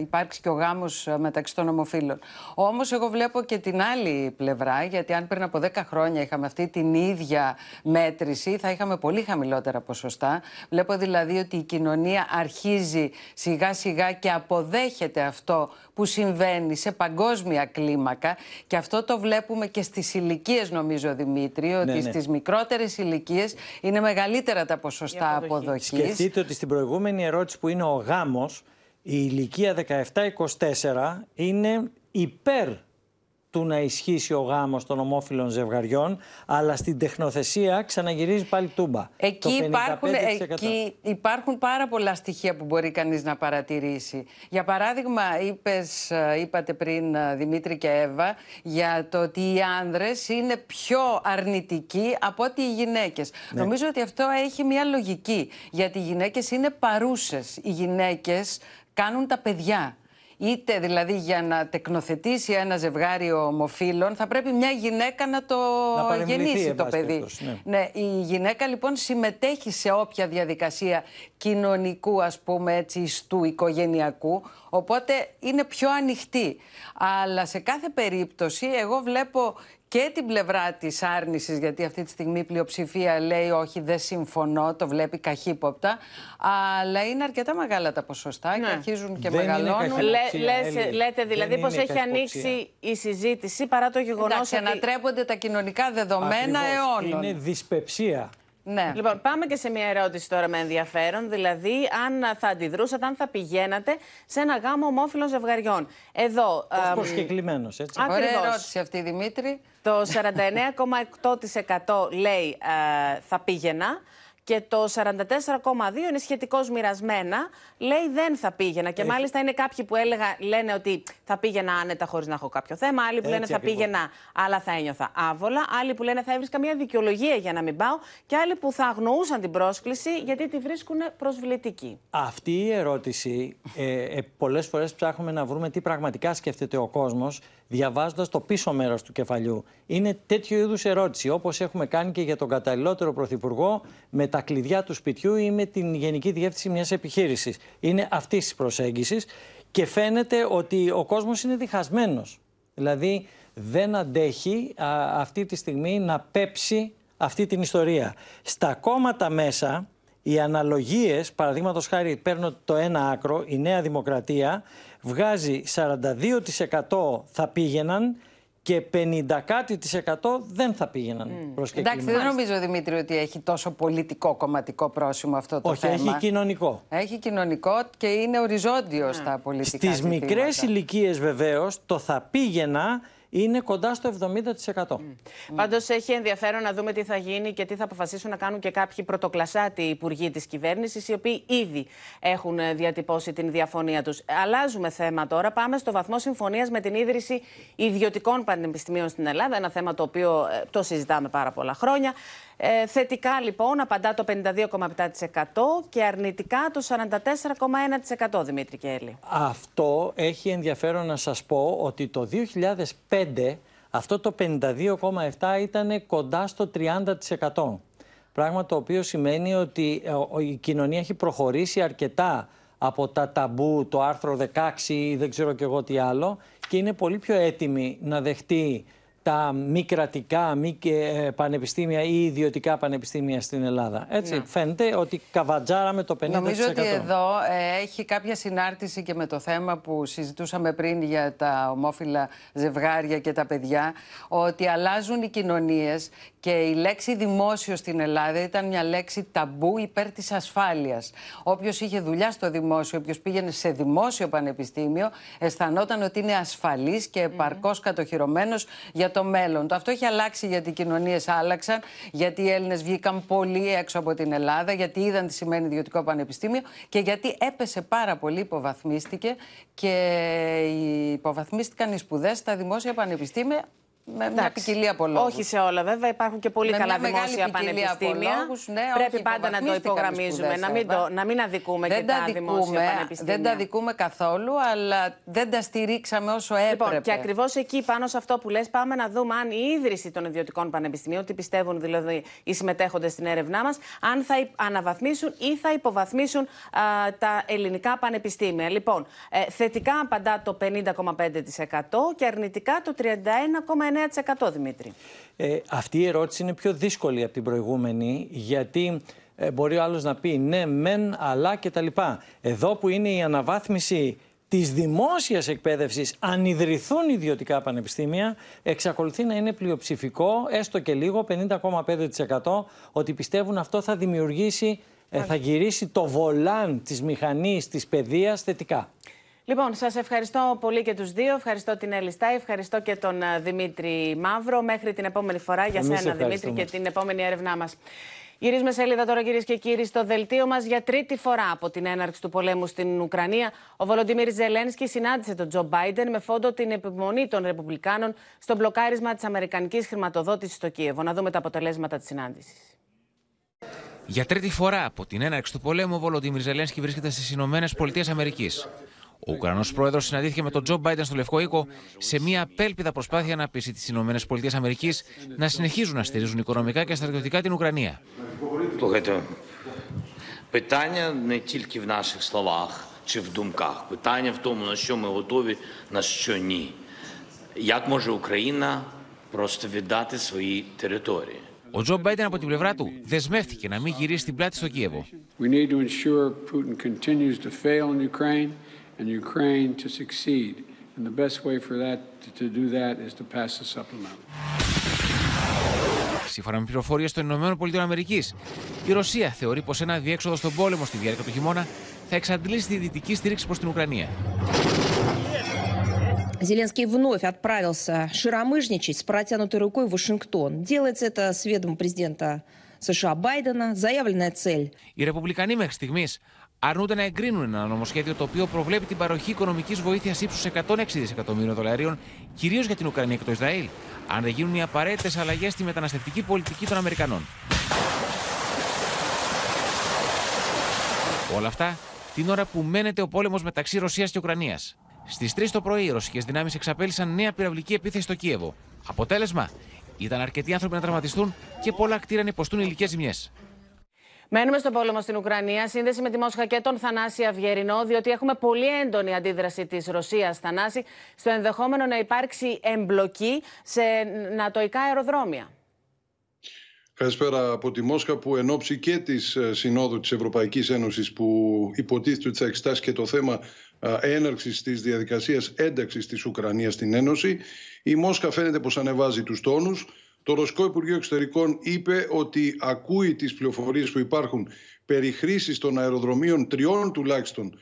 υπάρξει και ο γάμος μεταξύ των ομοφύλων. Όμως εγώ βλέπω και την άλλη πλευρά, γιατί αν πριν από 10 χρόνια είχαμε αυτή την ίδια μέτρηση θα είχαμε πολύ χαμηλότερα ποσοστά. Βλέπω δηλαδή ότι η κοινωνία αρχίζει σιγά σιγά και αποδέχεται αυτό που συμβαίνει σε παγκόσμια κλίμακα και αυτό το βλέπουμε και στις ηλικίες νομίζω Δημήτρη, ότι ναι, ναι. στις μικρότερες ηλικίες είναι μεγαλύτερα τα ποσοστά αποδοχή. αποδοχής. Σκεφτείτε ότι στην προηγούμενη ερώτηση που είναι ο γάμος, η ηλικία 17-24 είναι υπέρ του να ισχύσει ο γάμος των ομόφυλων ζευγαριών, αλλά στην τεχνοθεσία ξαναγυρίζει πάλι τούμπα. Εκεί, υπάρχουν, εκεί υπάρχουν πάρα πολλά στοιχεία που μπορεί κανείς να παρατηρήσει. Για παράδειγμα, είπες, είπατε πριν Δημήτρη και Εύα, για το ότι οι άνδρες είναι πιο αρνητικοί από ότι οι γυναίκες. Ναι. Νομίζω ότι αυτό έχει μια λογική, γιατί οι γυναίκες είναι παρούσες. Οι γυναίκες κάνουν τα παιδιά. Είτε δηλαδή για να τεκνοθετήσει ένα ζευγάρι ομοφύλων θα πρέπει μια γυναίκα να το να γεννήσει το παιδί. Ναι. ναι. η γυναίκα λοιπόν συμμετέχει σε όποια διαδικασία κοινωνικού ας πούμε έτσι του οικογενειακού οπότε είναι πιο ανοιχτή. Αλλά σε κάθε περίπτωση εγώ βλέπω και την πλευρά της άρνησης, γιατί αυτή τη στιγμή η πλειοψηφία λέει όχι, δεν συμφωνώ, το βλέπει καχύποπτα. Αλλά είναι αρκετά μεγάλα τα ποσοστά και ναι. αρχίζουν και δεν μεγαλώνουν. Λε, λέτε δηλαδή πως έχει ανοίξει η συζήτηση παρά το γεγονός ότι. ανατρέπονται τα κοινωνικά δεδομένα αιώνων. Είναι δυσπεψία. Ναι. Λοιπόν, πάμε και σε μια ερώτηση τώρα με ενδιαφέρον. Δηλαδή, αν θα αντιδρούσατε, αν θα πηγαίνατε σε ένα γάμο ομόφυλων ζευγαριών. Εδώ. Ω προσκεκλημένος, έτσι. Ωραία ερώτηση αυτή, Δημήτρη. Το 49,8% λέει ε, θα πήγαινα και το 44,2 είναι σχετικώς μοιρασμένα. Λέει δεν θα πήγαινα. Και μάλιστα είναι κάποιοι που έλεγα, λένε ότι θα πήγαινα άνετα χωρίς να έχω κάποιο θέμα. Άλλοι που λένε θα πήγαινα, αλλά θα ένιωθα άβολα. Άλλοι που λένε θα έβρισκα μια δικαιολογία για να μην πάω. Και άλλοι που θα αγνοούσαν την πρόσκληση γιατί τη βρίσκουν προσβλητική. Αυτή η ερώτηση, ε, ε, πολλές φορές ψάχνουμε να βρούμε τι πραγματικά σκέφτεται ο κόσμος διαβάζοντας το πίσω μέρος του κεφαλιού. Είναι τέτοιο είδους ερώτηση, όπως έχουμε κάνει και για τον καταλληλότερο πρωθυπουργό με τα κλειδιά του σπιτιού ή με την γενική διεύθυνση μιας επιχείρησης. Είναι αυτής της προσέγγισης και φαίνεται ότι ο κόσμος είναι διχασμένος. Δηλαδή δεν αντέχει αυτή τη στιγμή να πέψει αυτή την ιστορία. Στα κόμματα μέσα, οι αναλογίες, παραδείγματος χάρη παίρνω το ένα άκρο, η Νέα Δημοκρατία, βγάζει 42% θα πήγαιναν και 50 κάτι δεν θα πήγαιναν mm. προς Εντάξει, δεν νομίζω Δημήτρη ότι έχει τόσο πολιτικό κομματικό πρόσημο αυτό το Όχι, θέμα. Όχι, έχει κοινωνικό. Έχει κοινωνικό και είναι οριζόντιο mm. στα πολιτικά Στις μικρές ηλικίες βεβαίως το θα πήγαινα είναι κοντά στο 70%. Mm. Πάντως έχει ενδιαφέρον να δούμε τι θα γίνει και τι θα αποφασίσουν να κάνουν και κάποιοι πρωτοκλασσάτοι υπουργοί της κυβέρνησης, οι οποίοι ήδη έχουν διατυπώσει την διαφωνία τους. Αλλάζουμε θέμα τώρα. Πάμε στο βαθμό συμφωνίας με την ίδρυση ιδιωτικών πανεπιστημίων στην Ελλάδα. Ένα θέμα το οποίο ε, το συζητάμε πάρα πολλά χρόνια. Ε, θετικά λοιπόν απαντά το 52,7% και αρνητικά το 44,1% Δημήτρη Κέλλη. Αυτό έχει ενδιαφέρον να σας πω ότι το 2005 αυτό το 52,7% ήταν κοντά στο 30%. Πράγμα το οποίο σημαίνει ότι ε, η κοινωνία έχει προχωρήσει αρκετά από τα ταμπού, το άρθρο 16 ή δεν ξέρω και εγώ τι άλλο και είναι πολύ πιο έτοιμη να δεχτεί τα μη κρατικά, μη ε, πανεπιστήμια ή ιδιωτικά πανεπιστήμια στην Ελλάδα. Έτσι ναι. φαίνεται ότι καβατζάραμε το 50%. Νομίζω ότι εδώ ε, έχει κάποια συνάρτηση και με το θέμα που συζητούσαμε πριν για τα ομόφυλα ζευγάρια και τα παιδιά, ότι αλλάζουν οι κοινωνίες και η λέξη δημόσιο στην Ελλάδα ήταν μια λέξη ταμπού υπέρ της ασφάλειας. Όποιος είχε δουλειά στο δημόσιο, όποιος πήγαινε σε δημόσιο πανεπιστήμιο, αισθανόταν ότι είναι ασφαλής και επαρκώς mm. κατοχυρωμένος για για το μέλλον του. Αυτό έχει αλλάξει γιατί οι κοινωνίες άλλαξαν, γιατί οι Έλληνες βγήκαν πολύ έξω από την Ελλάδα, γιατί είδαν τι σημαίνει ιδιωτικό πανεπιστήμιο και γιατί έπεσε πάρα πολύ, υποβαθμίστηκε και υποβαθμίστηκαν οι σπουδές στα δημόσια πανεπιστήμια με μια ποικιλία από λόγους. Όχι σε όλα, βέβαια. Υπάρχουν και πολύ με καλά δημόσια πανεπιστήμια. Λόγους, ναι, Πρέπει πάντα να το υπογραμμίζουμε, να μην, το, να μην αδικούμε δεν και τα, τα δημόσια πανεπιστήμια. Δεν τα αδικούμε καθόλου, αλλά δεν τα στηρίξαμε όσο λοιπόν, έπρεπε. Λοιπόν, και ακριβώς εκεί, πάνω σε αυτό που λες, πάμε να δούμε αν η ίδρυση των ιδιωτικών πανεπιστημίων, τι πιστεύουν δηλαδή οι συμμετέχοντες στην έρευνά μας, αν θα αναβαθμίσουν ή θα υποβαθμίσουν α, τα ελληνικά πανεπιστήμια. Λοιπόν, ε, θετικά απαντά το 50,5% και αρνητικά το 31,9%. 9% Δημήτρη. Ε, αυτή η ερώτηση είναι πιο δύσκολη από την προηγούμενη γιατί ε, μπορεί ο άλλος να πει ναι μεν αλλά κτλ. Εδώ που είναι η αναβάθμιση της δημόσιας εκπαίδευσης αν ιδρυθούν ιδιωτικά πανεπιστήμια εξακολουθεί να είναι πλειοψηφικό έστω και λίγο 50,5% ότι πιστεύουν αυτό θα δημιουργήσει, ε, θα γυρίσει το βολάν της μηχανής της παιδείας θετικά. Λοιπόν, σας ευχαριστώ πολύ και τους δύο. Ευχαριστώ την Έλλη Στάι, ευχαριστώ και τον ε, Δημήτρη Μαύρο. Μέχρι την επόμενη φορά για σένα, Δημήτρη, και την επόμενη έρευνά μας. Γυρίζουμε σελίδα τώρα, κυρίες και κύριοι, στο δελτίο μας για τρίτη φορά από την έναρξη του πολέμου στην Ουκρανία. Ο Βολοντιμίρ Ζελένσκι συνάντησε τον Τζο Μπάιντεν με φόντο την επιμονή των Ρεπουμπλικάνων στο μπλοκάρισμα της Αμερικανικής χρηματοδότησης στο Κίεβο. Να δούμε τα αποτελέσματα της συνάντησης. Για τρίτη φορά από την έναρξη του πολέμου, ο Βολοντιμίρ Ζελένσκι βρίσκεται στις Ηνωμένες Πολιτείες Αμερικής. Ο Ουκρανό πρόεδρο συναντήθηκε με τον Τζο Μπάιντεν στο Λευκό Οίκο σε μια απέλπιδα προσπάθεια να πείσει τι ΗΠΑ να συνεχίζουν να στηρίζουν οικονομικά και στρατιωτικά την Ουκρανία. Питання не тільки в наших словах чи в думках. Питання в тому, на що ми готові, на що ні. Як може Україна просто віддати свої території? Ο Τζο Μπάιντεν από την πλευρά του δεσμεύτηκε να μην γυρίσει την πλάτη στο Κίεβο. We need to ensure Putin continues to fail in Ukraine and Ukraine to succeed. And the best way for that to do that is to pass the supplemental. Σύμφωνα με πληροφορίε των ΗΠΑ, η Ρωσία θεωρεί πω ένα διέξοδο στον πόλεμο στη διάρκεια του χειμώνα θα εξαντλήσει τη δυτική στήριξη προ την Ουκρανία. Зеленский вновь отправился широмыжничать с протянутой рукой в Вашингтон. Делается это с ведома президента США Байдена. Заявленная цель. Οι Ρεπουμπλικανοί μέχρι στιγμή αρνούνται να εγκρίνουν ένα νομοσχέδιο το οποίο προβλέπει την παροχή οικονομικής βοήθειας ύψους 106 δισεκατομμύριων δολαρίων, κυρίως για την Ουκρανία και το Ισραήλ, αν δεν γίνουν οι απαραίτητες αλλαγές στη μεταναστευτική πολιτική των Αμερικανών. Όλα αυτά την ώρα που μένεται ο πόλεμος μεταξύ Ρωσίας και Ουκρανίας. Στις 3 το πρωί, οι ρωσικές δυνάμεις εξαπέλυσαν νέα πυραυλική επίθεση στο Κίεβο. Αποτέλεσμα, ήταν αρκετοί άνθρωποι να τραυματιστούν και πολλά κτίρια να υποστούν υλικές ζημιές. Μένουμε στον πόλεμο στην Ουκρανία. Σύνδεση με τη Μόσχα και τον Θανάση Αυγερινό, διότι έχουμε πολύ έντονη αντίδραση της Ρωσίας, Θανάση, στο ενδεχόμενο να υπάρξει εμπλοκή σε νατοϊκά αεροδρόμια. Καλησπέρα από τη Μόσχα που εν ώψη και της ε, Συνόδου της Ευρωπαϊκής Ένωσης που υποτίθεται ότι θα εξετάσει και το θέμα ε, έναρξης της διαδικασίας ένταξης της Ουκρανίας στην Ένωση η Μόσχα φαίνεται πως ανεβάζει τους τόνους το Ρωσικό Υπουργείο Εξωτερικών είπε ότι ακούει τις πληροφορίες που υπάρχουν περί χρήσης των αεροδρομίων τριών τουλάχιστον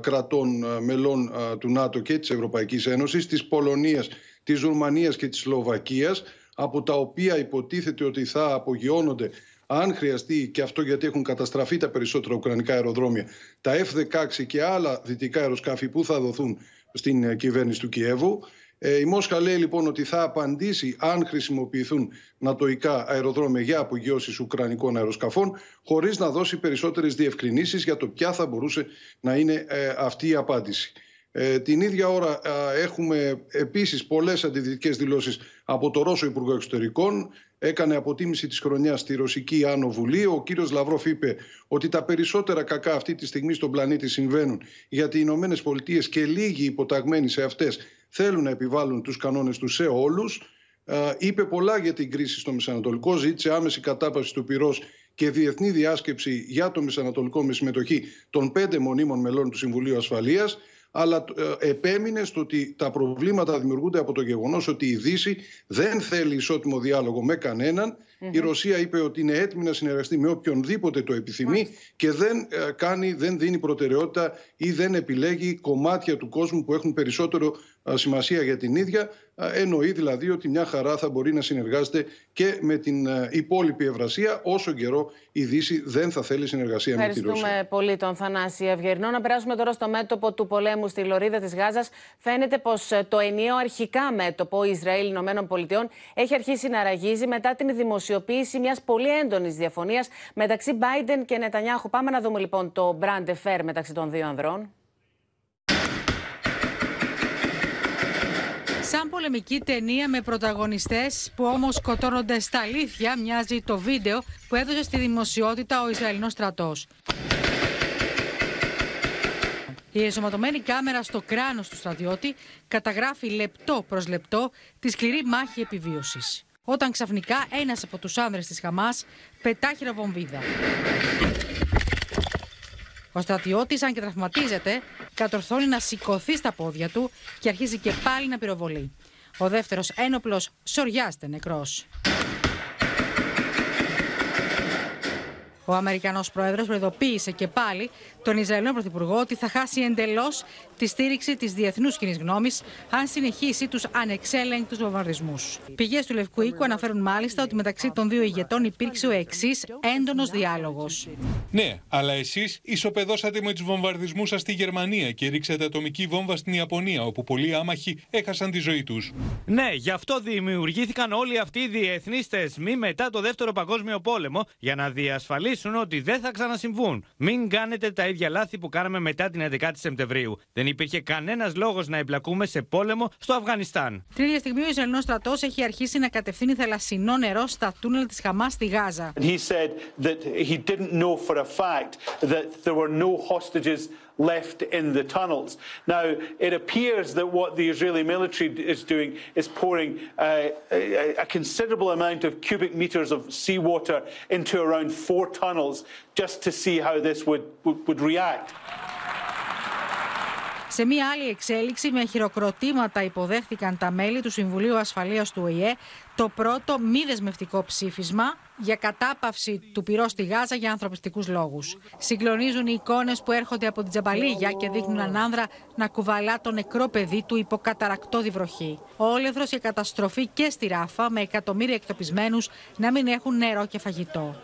κρατών μελών του ΝΑΤΟ και της Ευρωπαϊκής Ένωσης, της Πολωνίας, της Ρουμανίας και της Σλοβακίας, από τα οποία υποτίθεται ότι θα απογειώνονται αν χρειαστεί και αυτό γιατί έχουν καταστραφεί τα περισσότερα ουκρανικά αεροδρόμια, τα F-16 και άλλα δυτικά αεροσκάφη που θα δοθούν στην ε, κυβέρνηση του Κιέβου. Ε, η Μόσχα λέει λοιπόν ότι θα απαντήσει αν χρησιμοποιηθούν νατοϊκά αεροδρόμια για απογειώσεις ουκρανικών αεροσκαφών χωρίς να δώσει περισσότερες διευκρινήσεις για το ποια θα μπορούσε να είναι ε, αυτή η απάντηση. Ε, την ίδια ώρα έχουμε επίσης πολλές αντιδυτικές δηλώσεις από το Ρώσο Υπουργό Εξωτερικών. Έκανε αποτίμηση της χρονιάς στη Ρωσική Άνω Βουλή. Ο κύριος Λαυρόφ είπε ότι τα περισσότερα κακά αυτή τη στιγμή στον πλανήτη συμβαίνουν γιατί οι Ηνωμένες Πολιτείες και λίγοι υποταγμένοι σε αυτές θέλουν να επιβάλλουν τους κανόνες τους σε όλους. Είπε πολλά για την κρίση στο Μεσανατολικό, ζήτησε άμεση κατάπαυση του πυρός και διεθνή διάσκεψη για το Μεσανατολικό με συμμετοχή των πέντε μονίμων μελών του Συμβουλίου Ασφαλείας αλλά ε, επέμεινε στο ότι τα προβλήματα δημιουργούνται από το γεγονός ότι η Δύση δεν θέλει ισότιμο διάλογο με κανεναν Η Ρωσία είπε ότι είναι έτοιμη να συνεργαστεί με οποιονδήποτε το επιθυμεί και δεν, ε, κάνει, δεν δίνει προτεραιότητα ή δεν επιλέγει κομμάτια του κόσμου που έχουν περισσότερο σημασία για την ίδια. Εννοεί δηλαδή ότι μια χαρά θα μπορεί να συνεργάζεται και με την υπόλοιπη Ευρασία όσο καιρό η Δύση δεν θα θέλει συνεργασία με τη Ρωσία. Ευχαριστούμε πολύ τον Θανάση Ευγερνό. Να περάσουμε τώρα στο μέτωπο του πολέμου στη Λωρίδα της Γάζας. Φαίνεται πως ε, το ενιαίο αρχικά μέτωπο Ισραήλ-Ηνωμένων Πολιτειών έχει αρχίσει να ραγίζει μετά την δημοσιοποίηση μιας πολύ έντονης διαφωνίας μεταξύ Biden και Νετανιάχου. Πάμε να δούμε λοιπόν το brand affair μεταξύ των δύο ανδρών. Σαν πολεμική ταινία με πρωταγωνιστές που όμως σκοτώνονται στα αλήθεια μοιάζει το βίντεο που έδωσε στη δημοσιότητα ο Ισραηλινός στρατός. Η ενσωματωμένη κάμερα στο κράνος του στρατιώτη καταγράφει λεπτό προς λεπτό τη σκληρή μάχη επιβίωσης. Όταν ξαφνικά ένας από τους άνδρες της Χαμάς πετά χειροβομβίδα. Ο στρατιώτης, αν και τραυματίζεται, κατορθώνει να σηκωθεί στα πόδια του και αρχίζει και πάλι να πυροβολεί. Ο δεύτερος ένοπλος σοριάζεται νεκρός. Ο Αμερικανός Πρόεδρος προειδοποίησε και πάλι τον Ισραηλινό Πρωθυπουργό ότι θα χάσει εντελώς τη στήριξη της διεθνούς κοινής γνώμης αν συνεχίσει τους ανεξέλεγκτους βομβαρδισμούς. Πηγές του Λευκού Οίκου αναφέρουν μάλιστα ότι μεταξύ των δύο ηγετών υπήρξε ο εξής έντονος διάλογος. Ναι, αλλά εσείς ισοπεδώσατε με τους βομβαρδισμούς σας στη Γερμανία και ρίξατε ατομική βόμβα στην Ιαπωνία, όπου πολλοί άμαχοι έχασαν τη ζωή τους. Ναι, γι' αυτό δημιουργήθηκαν όλοι αυτοί οι διεθνείς θεσμοί μετά το Δεύτερο Παγκόσμιο Πόλεμο για να διασφαλίσουν ότι δεν θα ξανασυμβούν. Μην κάνετε τα ίδια λάθη που κάναμε μετά την 11η Σεπτεμβρίου. Δεν υπήρχε κανένας λόγος να εμπλακούμε σε πόλεμο στο Αφγανιστάν. Την ίδια στιγμή ο Ισραηλινός στρατός έχει αρχίσει να κατευθύνει θαλασσινό νερό στα τούνελ της Χαμάς στη Γάζα. He said that he didn't know for a fact that there were no hostages left in the tunnels. Now, it appears that what the Israeli military is doing is pouring uh, a, a considerable amount of cubic meters of seawater into around four tunnels just to see how this would, would, would react. Σε μία άλλη εξέλιξη, με χειροκροτήματα υποδέχθηκαν τα μέλη του Συμβουλίου Ασφαλείας του ΟΗΕ το πρώτο μη δεσμευτικό ψήφισμα για κατάπαυση του πυρός στη Γάζα για ανθρωπιστικούς λόγους. Συγκλονίζουν οι εικόνες που έρχονται από την Τζαμπαλίγια και δείχνουν έναν άνδρα να κουβαλά το νεκρό παιδί του υπό καταρακτώδη βροχή. Όλεθρος και καταστροφή και στη Ράφα με εκατομμύρια εκτοπισμένους να μην έχουν νερό και φαγητό.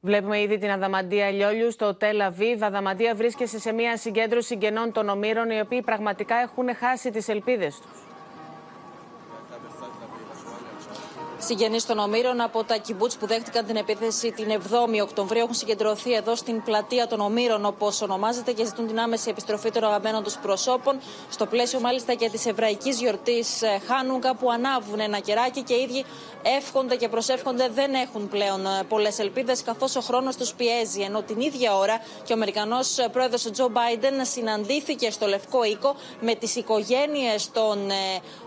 Βλέπουμε ήδη την Αδαμαντία Λιόλιου στο Τελ Αβίβ. Αδαμαντία βρίσκεσαι σε μια συγκέντρωση συγγενών των ομήρων, οι οποίοι πραγματικά έχουν χάσει τις ελπίδες τους. Συγγενείς των Ομήρων από τα κυμπούτ που δέχτηκαν την επίθεση την 7η Οκτωβρίου έχουν συγκεντρωθεί εδώ στην πλατεία των Ομήρων, όπως ονομάζεται, και ζητούν την άμεση επιστροφή των αγαπημένων τους προσώπων. Στο πλαίσιο μάλιστα και της εβραϊκής γιορτής Χάνουγκα, που ανάβουν ένα κεράκι και οι ίδιοι εύχονται και προσεύχονται, δεν έχουν πλέον πολλές ελπίδες, καθώς ο χρόνος τους πιέζει. Ενώ την ίδια ώρα και ο Αμερικανός πρόεδρος Τζο Μπάιντεν συναντήθηκε στο Λευκό Οίκο με τις οικογένειες των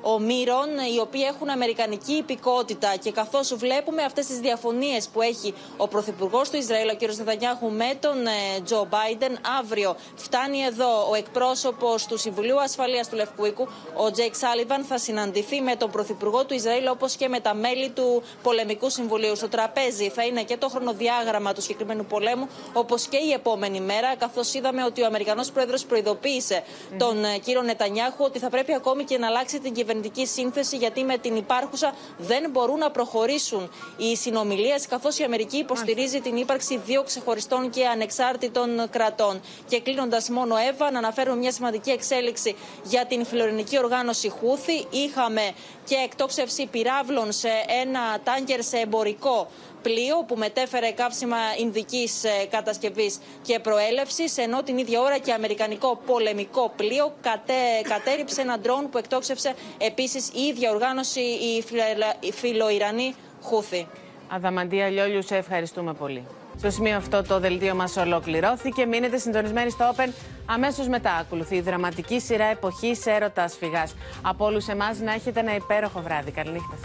Ομήρων, οι οποίοι έχουν αμερικανική υπηκότητα. Και καθώς βλέπουμε αυτές τις διαφωνίες που έχει ο Πρωθυπουργός του Ισραήλ, ο κ. Νετανιάχου, με τον Τζο Μπάιντεν, αύριο φτάνει εδώ ο εκπρόσωπος του Συμβουλίου Ασφαλείας του Λευκού Οίκου, ο Τζέικ Σάλιβαν, θα συναντηθεί με τον Πρωθυπουργό του Ισραήλ όπως και με τα μέλη του Πολεμικού Συμβουλίου. Στο τραπέζι θα είναι και το χρονοδιάγραμμα του συγκεκριμένου πολέμου, όπως και η επόμενη μέρα, καθώς είδαμε ότι ο Αμερικανός Πρόεδρος προειδοποίησε mm. τον κύριο Νετανιάχου ότι θα πρέπει ακόμη και να αλλάξει την κυβερνητική σύνθεση, γιατί με την υπάρχουσα δεν μπορούν να προχωρήσουν οι συνομιλίες, καθώς η Αμερική υποστηρίζει την ύπαρξη δύο ξεχωριστών και ανεξάρτητων κρατών. Και κλείνοντας μόνο, Εύα, να αναφέρουμε μια σημαντική εξέλιξη για την φιλορινική οργάνωση Χούθη. Είχαμε και εκτόξευση πυράβλων σε ένα τάγκερ σε εμπορικό πλοίο που μετέφερε καύσιμα Ινδικής κατασκευής και προέλευσης, ενώ την ίδια ώρα και αμερικανικό πολεμικό πλοίο κατέ, κατέριψε ένα ντρόν που εκτόξευσε επίσης η ίδια οργάνωση, η φιλοϊρανή Χούθη. Αδαμαντία Λιόλιου, σε ευχαριστούμε πολύ. Στο σημείο αυτό το δελτίο μας ολοκληρώθηκε. Μείνετε συντονισμένοι στο Open. Αμέσως μετά ακολουθεί η δραματική σειρά εποχής έρωτας φυγάς. Από όλους εμάς να έχετε ένα υπέροχο βράδυ. Καλή νύχτα.